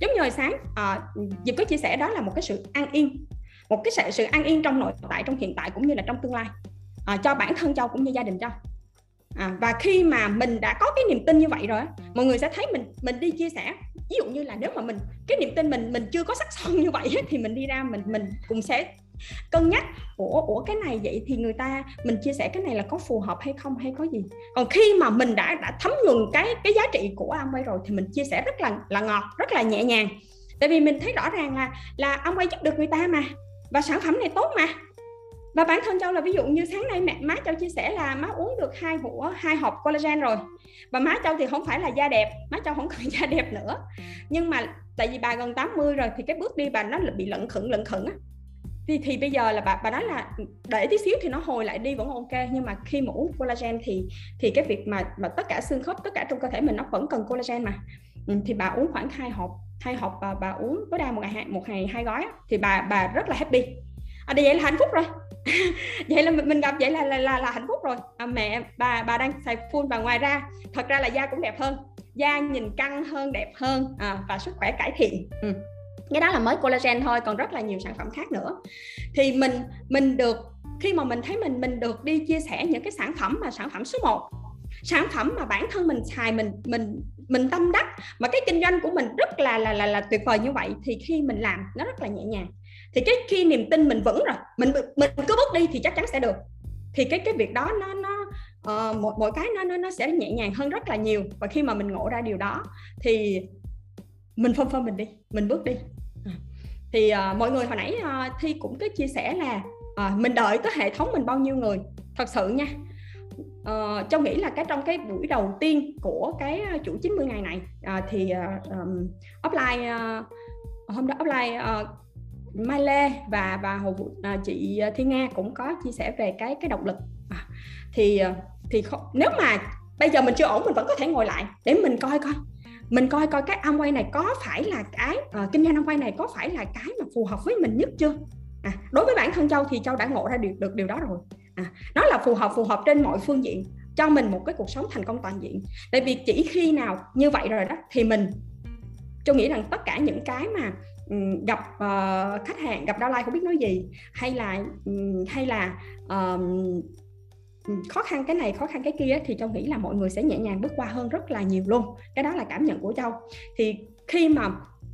Giống như hồi sáng ờ, à, dịp có chia sẻ đó là một cái sự an yên một cái sự, sự an yên trong nội tại trong hiện tại cũng như là trong tương lai. À, cho bản thân châu cũng như gia đình châu à, và khi mà mình đã có cái niềm tin như vậy rồi mọi người sẽ thấy mình mình đi chia sẻ. Ví dụ như là nếu mà mình cái niềm tin mình mình chưa có sắc son như vậy thì mình đi ra mình mình cũng sẽ cân nhắc ủa ủa cái này vậy thì người ta mình chia sẻ cái này là có phù hợp hay không hay có gì? Còn khi mà mình đã đã thấm nhuần cái cái giá trị của Amway rồi thì mình chia sẻ rất là là ngọt rất là nhẹ nhàng. Tại vì mình thấy rõ ràng là là Amway giúp được người ta mà và sản phẩm này tốt mà. Và bản thân châu là ví dụ như sáng nay mẹ má châu chia sẻ là má uống được hai hũ hai hộp collagen rồi. Và má châu thì không phải là da đẹp, má châu không còn da đẹp nữa. Nhưng mà tại vì bà gần 80 rồi thì cái bước đi bà nó bị lận khẩn lận khẩn á. Thì thì bây giờ là bà bà nói là để tí xíu thì nó hồi lại đi vẫn ok. Nhưng mà khi mà uống collagen thì thì cái việc mà mà tất cả xương khớp, tất cả trong cơ thể mình nó vẫn cần collagen mà. Ừ, thì bà uống khoảng hai hộp hai hộp bà, bà uống tối đa một ngày một ngày hai gói thì bà bà rất là happy. À, vậy là hạnh phúc rồi. Vậy là mình gặp vậy là là là, là hạnh phúc rồi. À, mẹ bà bà đang xài full và ngoài ra. Thật ra là da cũng đẹp hơn. Da nhìn căng hơn đẹp hơn à, và sức khỏe cải thiện. Ừ. cái đó là mới collagen thôi còn rất là nhiều sản phẩm khác nữa. Thì mình mình được khi mà mình thấy mình mình được đi chia sẻ những cái sản phẩm mà sản phẩm số 1 sản phẩm mà bản thân mình xài mình mình mình tâm đắc mà cái kinh doanh của mình rất là là là là tuyệt vời như vậy thì khi mình làm nó rất là nhẹ nhàng. Thì cái khi niềm tin mình vững rồi mình mình cứ bước đi thì chắc chắn sẽ được. Thì cái cái việc đó nó nó ờ, uh, một mỗi cái nó nó nó sẽ nhẹ nhàng hơn rất là nhiều và khi mà mình ngộ ra điều đó thì mình phân phân mình đi mình bước đi. À, thì uh, mọi người hồi nãy uh, thi cũng có chia sẻ là uh, mình đợi tới hệ thống mình bao nhiêu người? Thật sự nha Ờ, uh, châu nghĩ là cái trong cái buổi đầu tiên của cái ờ, chủ 90 ngày này uh, thì uh, um, offline uh, hôm đó offline uh, Mai Lê và và Hồ Vũ, uh, chị Thiên Nga cũng có chia sẻ về cái cái động lực. À, thì thì không, nếu mà bây giờ mình chưa ổn mình vẫn có thể ngồi lại để mình coi coi. Mình coi coi cái Amway này có phải là cái uh, kinh doanh Amway này có phải là cái mà phù hợp với mình nhất chưa? À, đối với bản thân Châu thì Châu đã ngộ ra được được điều đó rồi à, nó là phù hợp phù hợp trên mọi phương diện cho mình một cái cuộc sống thành công toàn diện. Tại vì chỉ khi nào như vậy rồi đó thì mình Châu nghĩ rằng tất cả những cái mà gặp uh, khách hàng gặp đau lai không biết nói gì hay là hay là um, khó khăn cái này khó khăn cái kia thì châu nghĩ là mọi người sẽ nhẹ nhàng bước qua hơn rất là nhiều luôn. Cái đó là cảm nhận của châu. Thì khi mà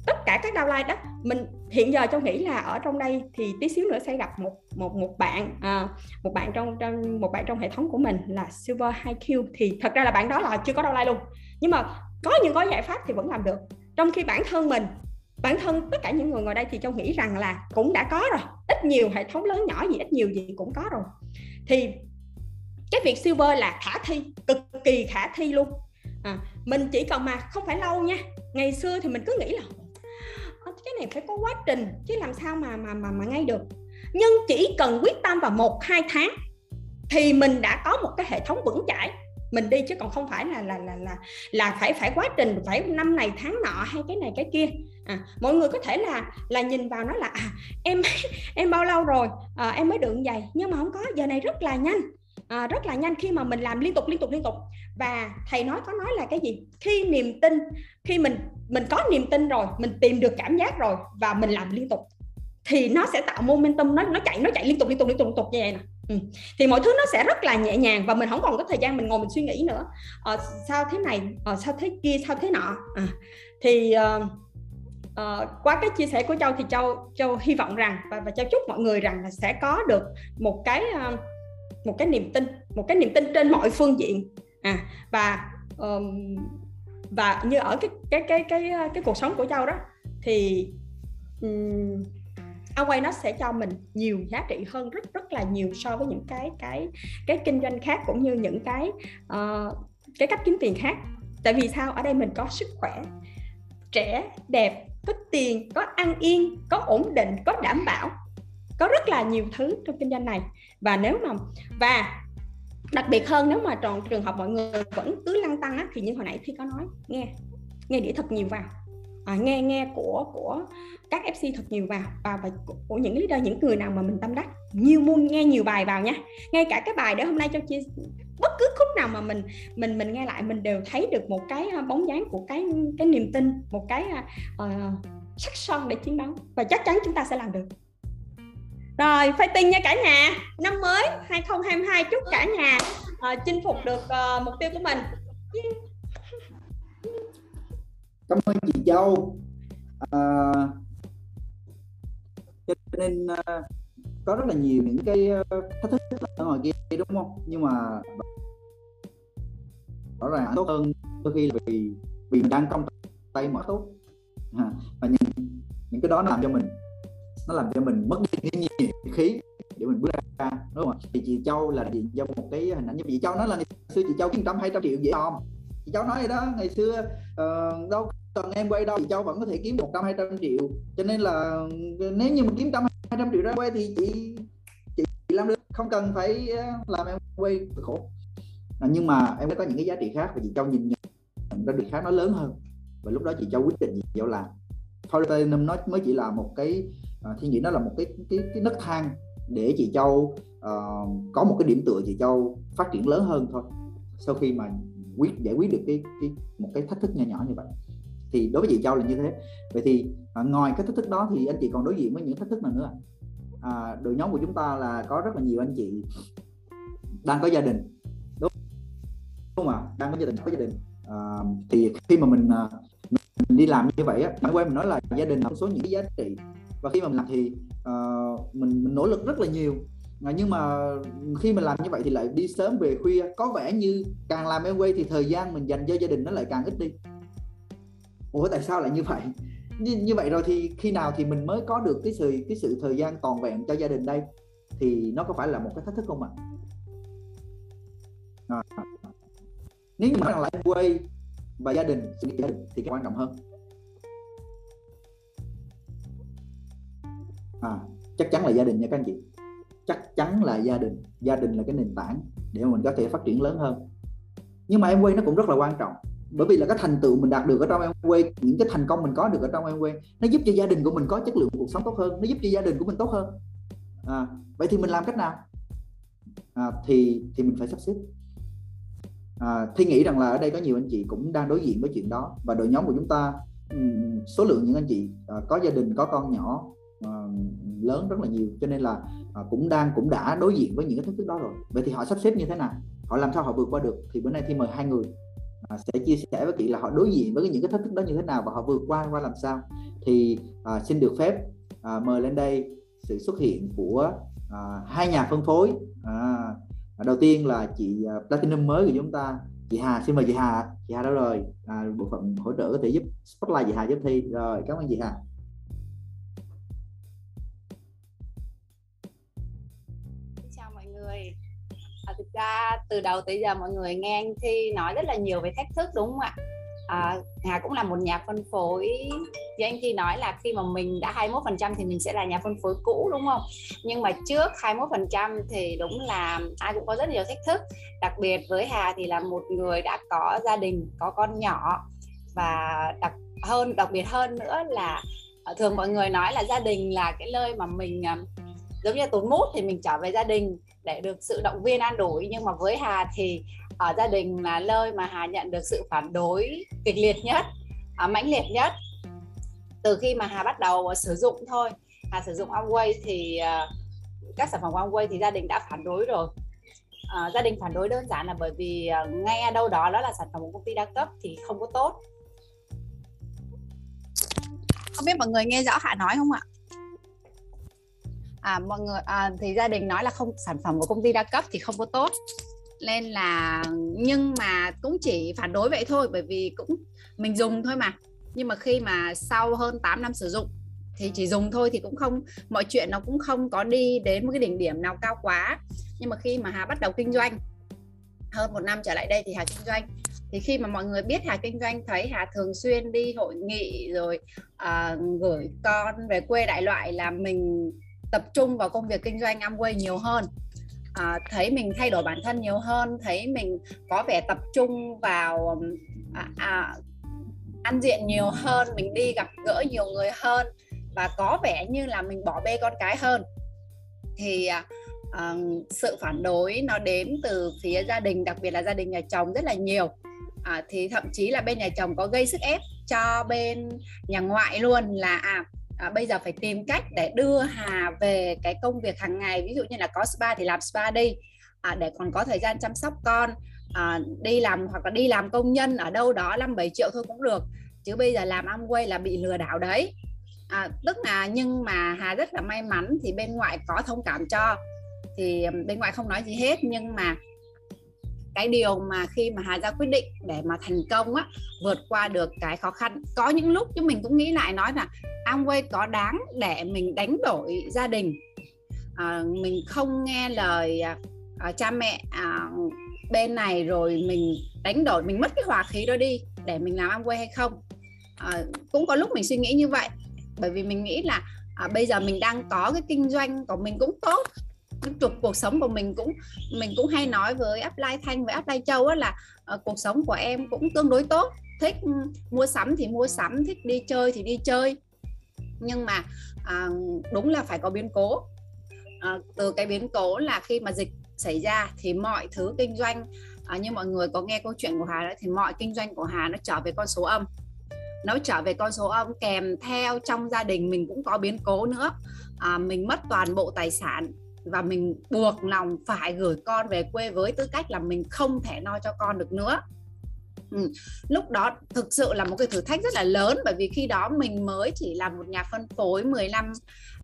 tất cả các downline đó mình hiện giờ châu nghĩ là ở trong đây thì tí xíu nữa sẽ gặp một một một bạn à, một bạn trong, trong một bạn trong hệ thống của mình là silver IQ thì thật ra là bạn đó là chưa có downline luôn. Nhưng mà có những gói giải pháp thì vẫn làm được. Trong khi bản thân mình bản thân tất cả những người ngồi đây thì châu nghĩ rằng là cũng đã có rồi. Ít nhiều hệ thống lớn nhỏ gì ít nhiều gì cũng có rồi. Thì cái việc silver là khả thi cực kỳ khả thi luôn. À, mình chỉ cần mà không phải lâu nha. Ngày xưa thì mình cứ nghĩ là cái này phải có quá trình chứ làm sao mà mà mà mà ngay được. Nhưng chỉ cần quyết tâm vào một hai tháng thì mình đã có một cái hệ thống vững chãi. Mình đi chứ còn không phải là là là là là phải phải quá trình phải năm này tháng nọ hay cái này cái kia. À, mọi người có thể là là nhìn vào nó là à, em em bao lâu rồi? À, em mới được vậy. Nhưng mà không có giờ này rất là nhanh. À, rất là nhanh khi mà mình làm liên tục liên tục liên tục. Và thầy nói có nói là cái gì? Khi niềm tin khi mình mình có niềm tin rồi mình tìm được cảm giác rồi và mình làm liên tục. Thì nó sẽ tạo momentum nó nó chạy nó chạy liên tục liên tục liên tục liên tục như vậy nè ừ. thì mọi thứ nó sẽ rất là nhẹ nhàng và mình không còn có thời gian mình ngồi mình suy nghĩ nữa. Ờ, sao thế này? Ờ, sao thế kia? Sao thế nọ? À, thì uh, uh, qua cái chia sẻ của châu thì châu châu hy vọng rằng và, và châu chúc mọi người rằng là sẽ có được một cái uh, một cái niềm tin một cái niềm tin trên mọi phương diện. À và um, và như ở cái cái cái cái à, cái cuộc sống của châu đó thì um, quay nó sẽ cho mình nhiều giá trị hơn rất rất là nhiều so với những cái cái cái kinh doanh khác cũng như những cái uh, cái cách kiếm tiền khác. Tại vì sao? Ở đây mình có sức khỏe trẻ đẹp có tiền có ăn yên có ổn định có đảm bảo có rất là nhiều thứ trong kinh doanh này. Và nếu mà và đặc biệt hơn nếu mà tròn trường hợp mọi người vẫn cứ lăng tăng á, thì như hồi nãy khi có nói nghe nghe đĩa thật nhiều vào. À, nghe nghe của của các FC thật nhiều vào và, và của những leader những người nào mà mình tâm đắc. Nhiều môn nghe nhiều bài vào nha. Ngay cả cái bài để hôm nay cho chia bất cứ khúc nào mà mình mình mình nghe lại mình đều thấy được một cái à, bóng dáng của cái cái niềm tin một cái uh, sắc son để chiến đấu. Và chắc chắn chúng ta sẽ làm được rồi fighting nha cả nhà. Năm mới 2022 chúc cả nhà uh, chinh phục được uh, mục tiêu của mình. Cảm ơn chị Châu. À, cho nên uh, có rất là nhiều những cái thách thức ở ngoài kia đúng không? Nhưng mà rõ ràng tốt hơn đôi khi là vì vì mình đang trong tay mở tốt à, và những, những cái đó làm cho mình nó làm cho mình mất đi cái nhiệt khí để mình bước ra đúng không thì chị Châu là gì do một cái hình ảnh như chị Châu nói là ngày xưa chị Châu kiếm trăm hai trăm triệu dễ không chị Châu nói vậy đó ngày xưa uh, đâu cần em quay đâu chị Châu vẫn có thể kiếm một trăm hai trăm triệu. Cho nên là ờ, nếu như mình kiếm trăm hai trăm triệu ra quay thì chị chị làm được. Không cần phải ờ, làm em quay khổ. À, nhưng mà em có những cái giá trị khác và chị Châu nhìn nhận ra được khác nó lớn hơn. Và lúc đó chị Châu quyết định chị Châu làm. Platinum nó mới chỉ là một cái à, thì nghĩ nó là một cái cái cái nấc thang để chị Châu uh, có một cái điểm tựa chị Châu phát triển lớn hơn thôi sau khi mà quyết giải quyết được cái, cái một cái thách thức nhỏ nhỏ như vậy. Thì đối với chị Châu là như thế. Vậy thì à, ngoài cái thách thức đó thì anh chị còn đối diện với những thách thức nào nữa à, đội nhóm của chúng ta là có rất là nhiều anh chị đang có gia đình. Đúng không ạ? Đang có gia đình có gia đình. À, thì khi mà mình, à, mình đi làm như vậy á bạn quen mình nói là gia đình là một số những cái giá trị và khi mà mình làm thì uh, mình, mình nỗ lực rất là nhiều. À, nhưng mà khi mình làm như vậy thì lại đi sớm về khuya. Có vẻ như càng làm em quay thì thời gian mình dành cho gia đình nó lại càng ít đi. Ủa tại sao lại như vậy? Như, như vậy rồi thì khi nào thì mình mới có được cái sự cái sự thời gian toàn vẹn cho gia đình đây? Thì nó có phải là một cái thách thức không ạ? À? à. nếu như mà lại quay và gia đình thì cái quan trọng hơn. À, chắc chắn là gia đình nha các anh chị. Chắc chắn là gia đình. Gia đình là cái nền tảng để mà mình có thể phát triển lớn hơn. Nhưng mà em quay nó cũng rất là quan trọng. Bởi vì là cái thành tựu mình đạt được ở trong em quay những cái thành công mình có được ở trong em quay nó giúp cho gia đình của mình có chất lượng cuộc sống tốt hơn nó giúp cho gia đình của mình tốt hơn. À, vậy thì mình làm cách nào? À, thì thì mình phải sắp xếp. À, thi nghĩ rằng là ở đây có nhiều anh chị cũng đang đối diện với chuyện đó. Và đội nhóm của chúng ta số lượng những anh chị à, có gia đình có con nhỏ lớn rất là nhiều. Cho nên là uh, cũng đang cũng đã đối diện với những cái thách thức đó rồi. Vậy thì họ sắp xếp như thế nào? Họ làm sao họ vượt qua được? Thì bữa nay thì mời hai người uh, sẽ chia sẻ với chị là họ đối diện với những cái thách thức đó như thế nào và họ vượt qua qua làm sao. Thì uh, xin được phép uh, mời lên đây sự xuất hiện của uh, hai nhà phân phối. Uh, đầu tiên là chị uh, platinum mới của chúng ta chị Hà. Xin mời chị Hà chị Hà đâu rồi? À, bộ phận hỗ trợ có thể giúp spotlight chị Hà giúp thi. Rồi cảm ơn chị Hà. Ra từ đầu tới giờ mọi người nghe anh Thi nói rất là nhiều về thách thức đúng không ạ? À, Hà cũng là một nhà phân phối. Như anh Thi nói là khi mà mình đã 21% thì mình sẽ là nhà phân phối cũ đúng không? Nhưng mà trước 21% thì đúng là ai cũng có rất nhiều thách thức. Đặc biệt với Hà thì là một người đã có gia đình có con nhỏ. Và đặc hơn đặc biệt hơn nữa là à, thường mọi người nói là gia đình là cái nơi mà mình à, giống như tốn mút thì mình trở về gia đình để được sự động viên an ủi. Nhưng mà với Hà thì ở gia đình là nơi mà Hà nhận được sự phản đối kịch liệt nhất à, mãnh liệt nhất. Từ khi mà Hà bắt đầu ờ, sử dụng thôi. Hà sử dụng Amway thì uh, các sản phẩm Amway thì gia đình đã phản đối rồi. À, gia đình phản đối đơn giản là bởi vì uh, nghe đâu đó đó là sản phẩm của công ty đa cấp thì không có tốt. Không biết mọi người nghe rõ Hà nói không ạ? À, mọi người à, thì gia đình nói là không sản phẩm của công ty đa cấp thì không có tốt. Nên là nhưng mà cũng chỉ phản đối vậy thôi bởi vì cũng mình dùng thôi mà. Nhưng mà khi mà sau hơn 8 năm sử dụng thì chỉ dùng thôi thì cũng không mọi chuyện nó cũng không có đi đến một cái đỉnh điểm nào cao quá. Nhưng mà khi mà Hà bắt đầu kinh doanh hơn một năm trở lại đây thì Hà kinh doanh. Thì khi mà mọi người biết Hà kinh doanh thấy Hà thường xuyên đi hội nghị rồi uh, gửi con về quê đại loại là mình tập trung vào công việc kinh doanh Amway nhiều hơn. À, thấy mình thay đổi bản thân nhiều hơn thấy mình có vẻ tập trung vào à, à, ăn diện nhiều hơn mình đi gặp gỡ nhiều người hơn và có vẻ như là mình bỏ bê con cái hơn. Thì à, à sự phản đối nó đến từ phía gia đình đặc biệt là gia đình nhà chồng rất là nhiều. À, thì thậm chí là bên nhà chồng có gây sức ép cho bên nhà ngoại luôn là à, à bây giờ phải tìm cách để đưa Hà về cái công việc hàng ngày ví dụ như là có spa thì làm spa đi à, để còn có thời gian chăm sóc con à, đi làm hoặc là đi làm công nhân ở đâu đó 5 7 triệu thôi cũng được chứ bây giờ làm Amway là bị lừa đảo đấy. À, tức là nhưng mà Hà rất là may mắn thì bên ngoại có thông cảm cho thì bên ngoại không nói gì hết nhưng mà cái điều mà khi mà Hà ra quyết định để mà thành công á vượt qua được cái khó khăn. Có những lúc chúng mình cũng nghĩ lại nói là Amway có đáng để mình đánh đổi gia đình. À, mình không nghe lời à, à, cha mẹ à, bên này rồi mình đánh đổi mình mất cái hòa khí đó đi để mình làm Amway hay không. À, cũng có lúc mình suy nghĩ như vậy. Bởi vì mình nghĩ là à, bây giờ mình đang có cái kinh doanh của mình cũng tốt trục cuộc sống của mình cũng mình cũng hay nói với Upline Thanh với Upline Châu á là uh, cuộc sống của em cũng tương đối tốt. Thích ừ, mua sắm thì mua sắm thích đi chơi thì đi chơi. Nhưng mà à, đúng là phải có biến cố. À, từ cái biến cố là khi mà dịch xảy ra thì mọi thứ kinh doanh à, như mọi người có nghe câu chuyện của Hà đó thì mọi kinh doanh của Hà nó trở về con số âm. Nó trở về con số âm kèm theo trong gia đình mình cũng có biến cố nữa. À, mình mất toàn bộ tài sản và mình buộc lòng phải gửi con về quê với tư cách là mình không thể no cho con được nữa Ừ. lúc đó thực sự là một cái thử thách rất là lớn bởi vì khi đó mình mới chỉ là một nhà phân phối 15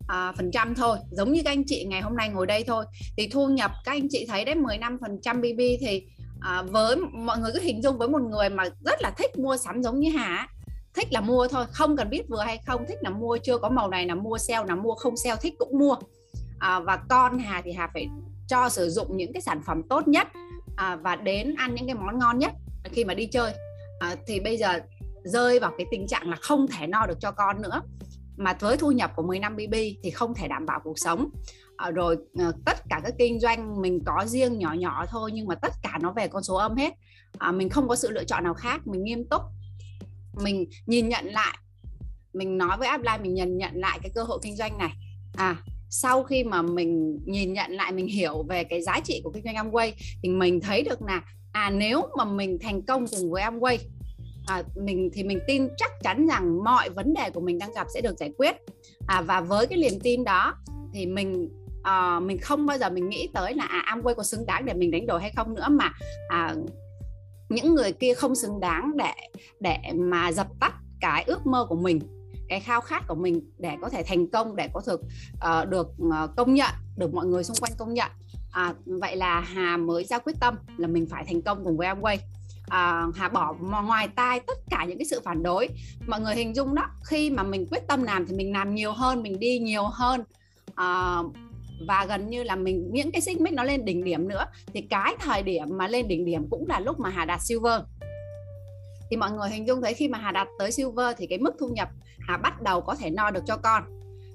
à, phần trăm thôi giống như các anh chị ngày hôm nay ngồi đây thôi thì thu nhập các anh chị thấy đấy 15 phần trăm BB thì à, với mọi người cứ hình dung với một người mà rất là thích mua sắm giống như Hà thích là mua thôi không cần biết vừa hay không thích là mua chưa có màu này là mua sale là mua không sale thích cũng mua à, và con Hà thì Hà phải cho sử dụng những cái sản phẩm tốt nhất à, và đến ăn những cái món ngon nhất khi mà đi chơi. À, thì bây giờ rơi vào cái tình trạng là không thể no được cho con nữa. Mà với thu nhập của 10 năm BB thì không thể đảm bảo cuộc sống. À, rồi à, tất cả các kinh doanh mình có riêng nhỏ nhỏ thôi nhưng mà tất cả nó về con số âm hết. À, mình không có sự lựa chọn nào khác mình nghiêm túc. Mình nhìn nhận lại mình nói với upline mình nhìn nhận lại cái cơ hội kinh doanh này. À sau khi mà mình nhìn nhận lại mình hiểu về cái giá trị của kinh doanh Amway thì mình thấy được là à nếu mà mình thành công cùng với Amway à, mình thì mình tin chắc chắn rằng mọi vấn đề của mình đang gặp sẽ được giải quyết. À, và với cái niềm tin đó thì mình à, mình không bao giờ mình nghĩ tới là à, Amway có xứng đáng để mình đánh đổi hay không nữa mà à, những người kia không xứng đáng để để mà dập tắt cái ước mơ của mình cái khao khát của mình để có thể thành công để có thực uh, được uh, công nhận được mọi người xung quanh công nhận. À, vậy là Hà mới ra quyết tâm là mình phải thành công cùng với Amway. À, Hà bỏ ngoài tai tất cả những cái sự phản đối. Mọi người hình dung đó khi mà mình quyết tâm làm thì mình làm nhiều hơn mình đi nhiều hơn. À, và gần như là mình những cái xích mích nó lên đỉnh điểm nữa. Thì cái thời điểm mà lên đỉnh điểm cũng là lúc mà Hà đạt silver thì mọi người hình dung thấy khi mà Hà đạt tới silver thì cái mức thu nhập Hà bắt đầu có thể no được cho con.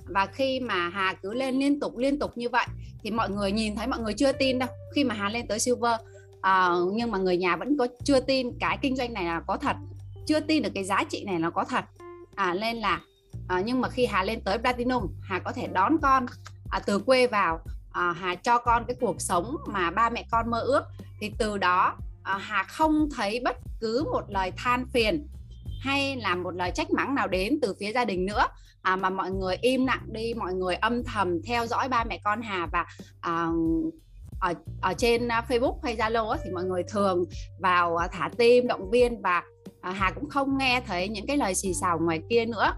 Và khi mà Hà cứ lên liên tục liên tục như vậy thì mọi người nhìn thấy mọi người chưa tin đâu. Khi mà Hà lên tới silver uh, nhưng mà người nhà vẫn có chưa tin cái kinh doanh này là có thật. Chưa tin được cái giá trị này là có thật. À nên là à, nhưng mà khi Hà lên tới platinum Hà có thể đón con à, từ quê vào à, Hà cho con cái cuộc sống mà ba mẹ con mơ ước. Thì từ đó Ờ, hà không thấy bất cứ một lời than phiền hay là một lời trách mắng nào đến từ phía gia đình nữa. À, mà mọi người im lặng đi mọi người âm thầm theo dõi ba mẹ con Hà và à, ở ở trên ờ, Facebook hay Zalo thì mọi người thường vào thả tim động viên và à, Hà cũng không nghe thấy những cái lời xì xào ngoài kia nữa.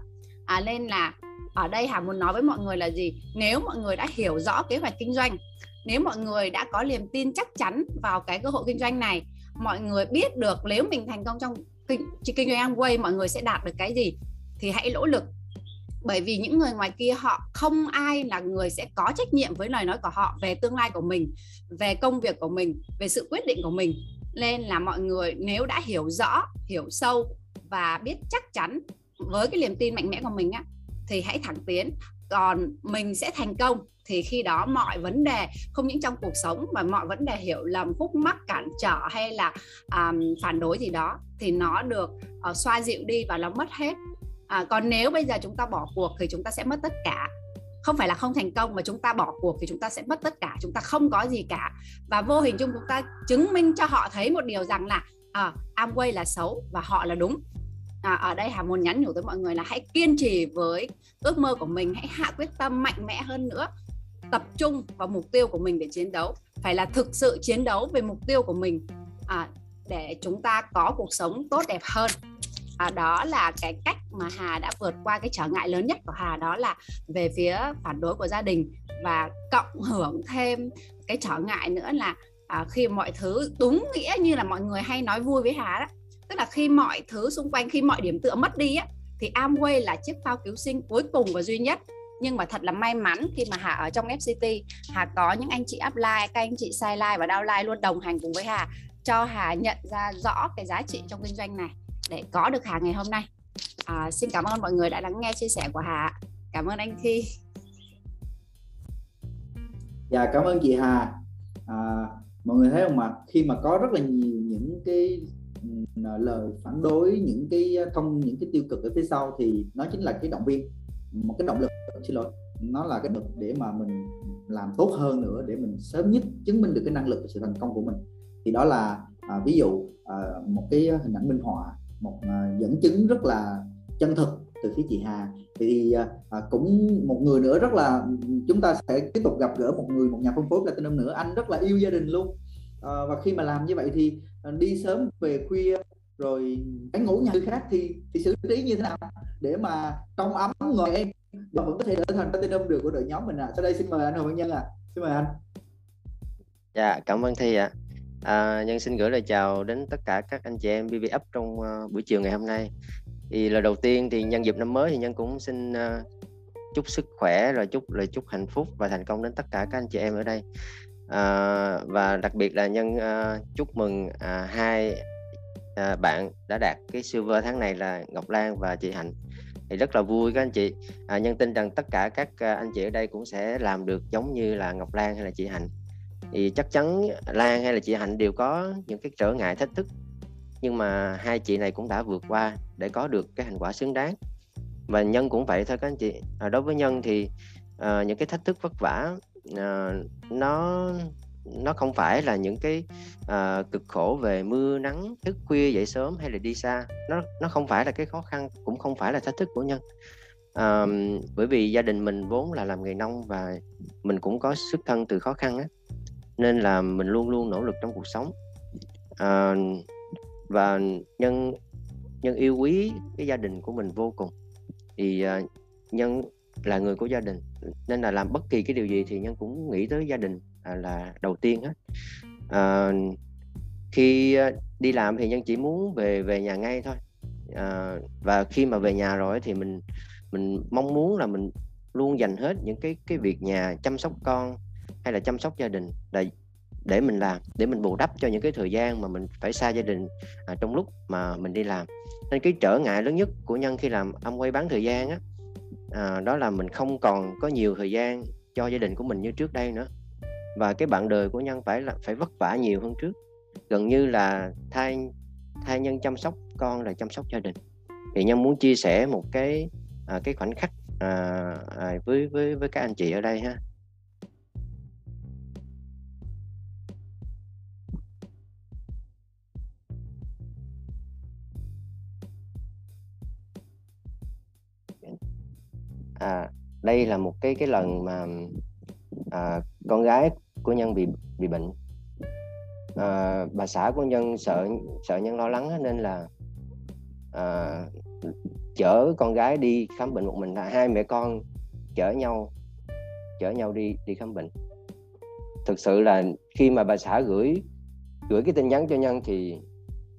À, nên là ở đây Hà muốn nói với mọi người là gì? Nếu mọi người đã hiểu rõ kế hoạch kinh doanh nếu mọi người đã có niềm tin chắc chắn vào cái cơ hội kinh doanh này mọi người biết được nếu mình thành công trong kinh, kinh doanh Amway mọi người sẽ đạt được cái gì thì hãy nỗ lực. Bởi vì những người ngoài kia họ không ai là người sẽ có trách nhiệm với lời nói của họ về tương lai của mình về công việc của mình về sự quyết định của mình. Nên là mọi người nếu đã hiểu rõ hiểu sâu và biết chắc chắn với cái niềm tin mạnh mẽ của mình á thì hãy thẳng tiến còn mình sẽ thành công. Thì khi đó mọi vấn đề không những trong cuộc sống mà mọi vấn đề hiểu lầm khúc mắc cản trở hay là um, phản đối gì đó thì nó được uh, xoa dịu đi và nó mất hết. À, còn nếu bây giờ chúng ta bỏ cuộc thì chúng ta sẽ mất tất cả. Không phải là không thành công mà chúng ta bỏ cuộc thì chúng ta sẽ mất tất cả. Chúng ta không có gì cả. Và vô hình chung chúng ta chứng minh cho họ thấy một điều rằng là ờ, à, Amway là xấu và họ là đúng à, ở đây Hà muốn nhắn nhủ tới mọi người là hãy kiên trì với ước mơ của mình hãy hạ quyết tâm mạnh mẽ hơn nữa. Tập trung vào mục tiêu của mình để chiến đấu. Phải là thực sự chiến đấu về mục tiêu của mình à, để chúng ta có cuộc sống tốt đẹp hơn. À, đó là cái cách mà Hà đã vượt qua cái trở ngại lớn nhất của Hà đó là về phía phản đối của gia đình và cộng hưởng thêm cái trở ngại nữa là à, khi mọi thứ đúng nghĩa như là mọi người hay nói vui với Hà đó tức là khi mọi thứ xung quanh khi mọi điểm tựa mất đi á thì Amway là chiếc phao cứu sinh cuối cùng và duy nhất. Nhưng mà thật là may mắn khi mà Hà ở trong FCT Hà có những anh chị upline các anh chị sideline và downline luôn đồng hành cùng với Hà cho Hà nhận ra rõ cái giá trị trong kinh doanh này để có được Hà ngày hôm nay. À, xin cảm ơn mọi người đã lắng nghe chia sẻ của Hà cảm ơn anh Thi. Dạ cảm ơn chị Hà. À, mọi người thấy không ạ? Khi mà có rất là nhiều những cái Ờ, lời phản đối những cái ờ, thông những cái tiêu cực ở phía sau thì nó chính là cái động viên một cái động lực xin lỗi. Nó là cái động lực để mà mình làm tốt hơn nữa để mình sớm nhất chứng minh được cái năng lực và sự thành công của mình. Thì đó là à, ví dụ à, một cái hình ảnh minh họa một à, dẫn chứng rất là chân thực từ phía chị Hà. Thì à, à cũng một người nữa rất là chúng ta sẽ tiếp tục gặp gỡ một người một nhà phân phối platinum nữa. Anh rất là yêu gia đình luôn à, và khi mà làm như vậy thì ờ, đi sớm về khuya rồi đánh ngủ nhà người khác thì thì xử lý như thế nào để mà trong ấm ngồi em và vẫn có thể trở thành platinum được của đội nhóm mình ạ à. sau đây xin mời anh Hồ Văn Nhân ạ à. xin mời anh dạ cảm ơn thi ạ à. à, nhân xin gửi lời chào đến tất cả các anh chị em BB Up trong uh, buổi chiều ngày hôm nay thì lời đầu tiên thì nhân dịp năm mới thì nhân cũng xin uh, chúc sức khỏe rồi chúc lời chúc hạnh phúc và thành công đến tất cả các anh chị em ở đây à, và đặc biệt là nhân à, chúc mừng à, hai à, bạn đã đạt cái silver tháng này là Ngọc Lan và chị Hạnh. Thì rất là vui các anh chị. À, nhân tin rằng tất cả các ờ, anh chị ở đây cũng sẽ làm được giống như là Ngọc Lan hay là chị Hạnh. Thì chắc chắn Lan hay là chị Hạnh đều có những cái trở ngại thách thức nhưng mà hai chị này cũng đã vượt qua để có được cái thành quả xứng đáng. Và nhân cũng vậy thôi các anh chị. À, đối với nhân thì à, những cái thách thức vất vả Ờ, nó nó không phải là những cái uh, cực khổ về mưa nắng thức khuya dậy sớm hay là đi xa. Nó nó không phải là cái khó khăn cũng không phải là thách thức của nhân. Uh, bởi vì gia đình mình vốn là làm nghề nông và mình cũng có xuất thân từ khó khăn á nên là mình luôn luôn nỗ lực trong cuộc sống. Uh, và nhân nhân yêu quý cái gia đình của mình vô cùng. Thì uh, nhân là người của gia đình nên là làm bất kỳ cái điều gì thì nhân cũng nghĩ tới gia đình à, là đầu tiên hết à, khi à, đi làm thì nhân chỉ muốn về về nhà ngay thôi. À, và khi mà về nhà rồi thì mình mình mong muốn là mình luôn dành hết những cái cái việc nhà chăm sóc con hay là chăm sóc gia đình là để mình làm để mình bù đắp cho những cái thời gian mà mình phải xa gia đình à, trong lúc mà mình đi làm. Nên cái trở ngại lớn nhất của nhân khi làm âm quay bán thời gian á à, đó là mình không còn có nhiều thời gian cho gia đình của mình như trước đây nữa. Và cái bạn đời của nhân phải là phải vất vả nhiều hơn trước. Gần như là thay thay nhân chăm sóc con là chăm sóc gia đình. Thì nhân muốn chia sẻ một cái à, cái khoảnh khắc à, à, với với với các anh chị ở đây ha. À đây là một cái cái lần mà à, con gái của nhân bị bị bệnh. À, bà xã của nhân sợ sợ nhân lo lắng nên là à, chở con gái đi khám bệnh một mình. Là hai mẹ con chở nhau chở nhau đi đi khám bệnh. Thực sự là khi mà bà xã gửi gửi cái tin nhắn cho nhân thì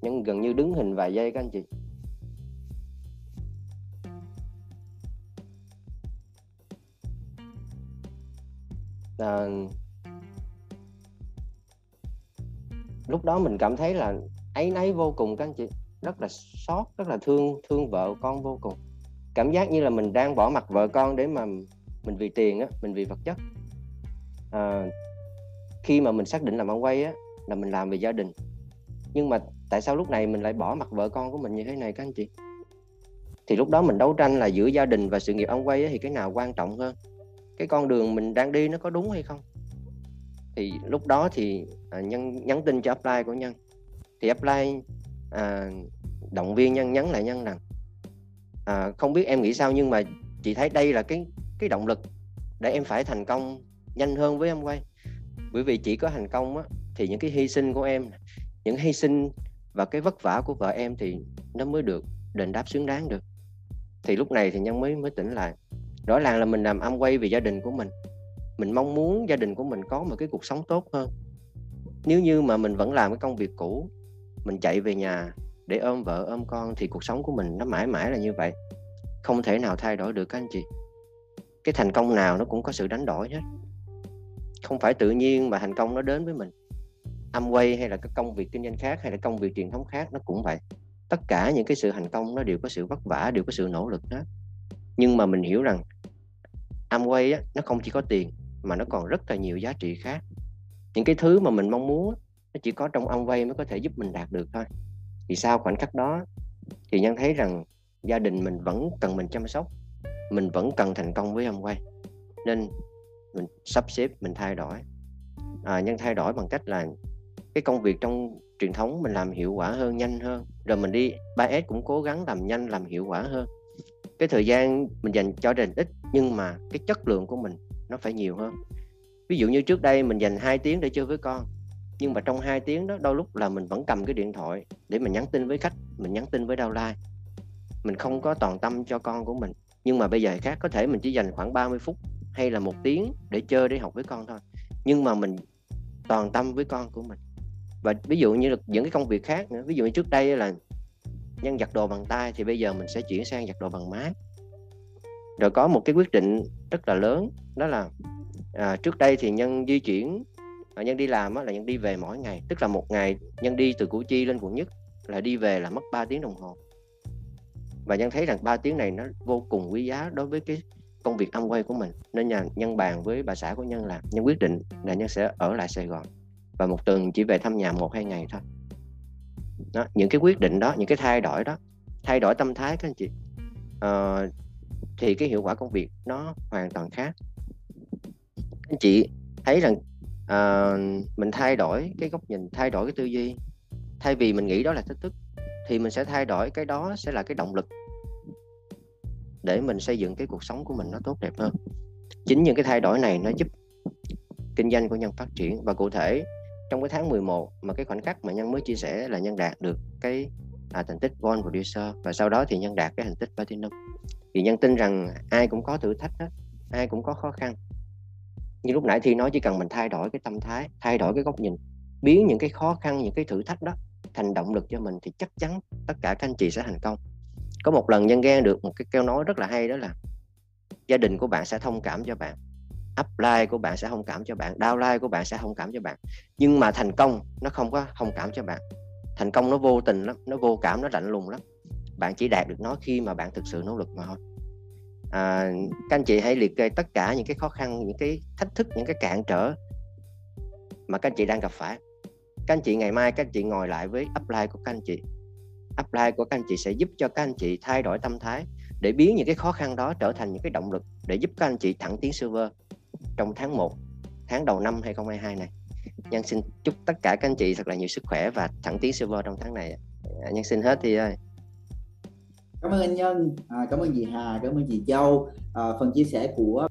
nhân gần như đứng hình vài giây các anh chị. À, lúc đó mình cảm thấy là ấy nấy vô cùng các anh chị. Rất là xót rất là thương thương vợ con vô cùng. Cảm giác như là mình đang bỏ mặt vợ con để mà mình vì tiền á mình vì vật chất. À, khi mà mình xác định làm ăn quay á là mình làm vì gia đình. Nhưng mà tại sao lúc này mình lại bỏ mặt vợ con của mình như thế này các anh chị? Thì lúc đó mình đấu tranh là giữa gia đình và sự nghiệp ông quay thì cái nào quan trọng hơn? Cái con đường mình đang đi nó có đúng hay không? Thì lúc đó thì à, nhân nhắn tin cho apply của nhân. Thì apply à, động viên nhân nhắn lại nhân rằng à, không biết em nghĩ sao nhưng mà chị thấy đây là cái cái động lực để em phải thành công nhanh hơn với em quay. Bởi vì chỉ có thành công á, thì những cái hy sinh của em những hy sinh và cái vất vả của vợ em thì nó mới được đền đáp xứng đáng được. Thì lúc này thì nhân mới mới tỉnh lại rõ ràng là mình làm âm quay vì gia đình của mình. Mình mong muốn gia đình của mình có một cái cuộc sống tốt hơn. Nếu như mà mình vẫn làm cái công việc cũ, mình chạy về nhà để ôm vợ, ôm con thì cuộc sống của mình nó mãi mãi là như vậy. Không thể nào thay đổi được các anh chị. Cái thành công nào nó cũng có sự đánh đổi hết. Không phải tự nhiên mà thành công nó đến với mình. Âm quay hay là các công việc kinh doanh khác hay là công việc truyền thống khác nó cũng vậy. Tất cả những cái sự thành công nó đều có sự vất vả, đều có sự nỗ lực hết nhưng mà mình hiểu rằng Amway á, nó không chỉ có tiền mà nó còn rất là nhiều giá trị khác. Những cái thứ mà mình mong muốn nó chỉ có trong Amway mới có thể giúp mình đạt được thôi. Thì sau khoảnh khắc đó thì nhân thấy rằng gia đình mình vẫn cần mình chăm sóc mình vẫn cần thành công với Amway. Nên mình sắp xếp mình thay đổi. À, nhân thay đổi bằng cách là cái công việc trong truyền thống mình làm hiệu quả hơn nhanh hơn. Rồi mình đi 3S cũng cố gắng làm nhanh làm hiệu quả hơn cái thời gian mình dành cho gia đình ít nhưng mà cái chất lượng của mình nó phải nhiều hơn. Ví dụ như trước đây mình dành 2 tiếng để chơi với con, nhưng mà trong 2 tiếng đó, đôi lúc là mình vẫn cầm cái điện thoại để mình nhắn tin với khách, mình nhắn tin với downline. Mình không có toàn tâm cho con của mình, nhưng mà bây giờ khác, có thể mình chỉ dành khoảng 30 phút hay là một tiếng để chơi, để học với con thôi. Nhưng mà mình toàn tâm với con của mình. Và ví dụ như là những cái công việc khác nữa, ví dụ như trước đây là nhân giặt đồ bằng tay thì bây giờ mình sẽ chuyển sang giặt đồ bằng máy. Rồi có một cái quyết định rất là lớn đó là à, trước đây thì nhân di chuyển à, nhân đi làm á, là nhân đi về mỗi ngày tức là một ngày nhân đi từ củ chi lên quận nhất là đi về là mất 3 tiếng đồng hồ. Và nhân thấy rằng 3 tiếng này nó vô cùng quý giá đối với cái công việc âm quay của mình nên nhà nhân bàn với bà xã của nhân là nhân quyết định là nhân sẽ ở lại Sài Gòn và một tuần chỉ về thăm nhà một hai ngày thôi đó, những cái quyết định đó những cái thay đổi đó thay đổi tâm thái các anh chị. À, thì cái hiệu quả công việc nó hoàn toàn khác. Anh chị thấy rằng à, mình thay đổi cái góc nhìn thay đổi cái tư duy. Thay vì mình nghĩ đó là thách thức thì mình sẽ thay đổi cái đó sẽ là cái động lực để mình xây dựng cái cuộc sống của mình nó tốt đẹp hơn. Chính những cái thay đổi này nó giúp kinh doanh của nhân phát triển và cụ thể trong cái tháng 11 mà cái khoảnh khắc mà nhân mới chia sẻ là nhân đạt được cái à, thành tích Gold Producer và sau đó thì nhân đạt cái thành tích Platinum. Thì nhân tin rằng ai cũng có thử thách đó, ai cũng có khó khăn. Như lúc nãy thì nói chỉ cần mình thay đổi cái tâm thái thay đổi cái góc nhìn biến những cái khó khăn những cái thử thách đó thành động lực cho mình thì chắc chắn tất cả các anh chị sẽ thành công. Có một lần nhân nghe được một cái câu nói rất là hay đó là gia đình của bạn sẽ thông cảm cho bạn upline của bạn sẽ thông cảm cho bạn downline của bạn sẽ thông cảm cho bạn. Nhưng mà thành công nó không có thông cảm cho bạn. Thành công nó vô tình lắm nó vô cảm nó lạnh lùng lắm. Bạn chỉ đạt được nó khi mà bạn thực sự nỗ lực mà thôi. À, các anh chị hãy liệt kê tất cả những cái khó khăn những cái thách thức những cái cản trở mà các anh chị đang gặp phải. Các anh chị ngày mai các anh chị ngồi lại với upline của các anh chị. Upline của các anh chị sẽ giúp cho các anh chị thay đổi tâm thái để biến những cái khó khăn đó trở thành những cái động lực để giúp các anh chị thẳng tiến server trong tháng 1 tháng đầu năm 2022 này. Nhân xin chúc tất cả các anh chị thật là nhiều sức khỏe và thẳng tiến server trong tháng này. À, nhân xin hết thì ơi. Cảm ơn anh nhân à, cảm ơn chị Hà cảm ơn chị Châu. À, phần chia sẻ của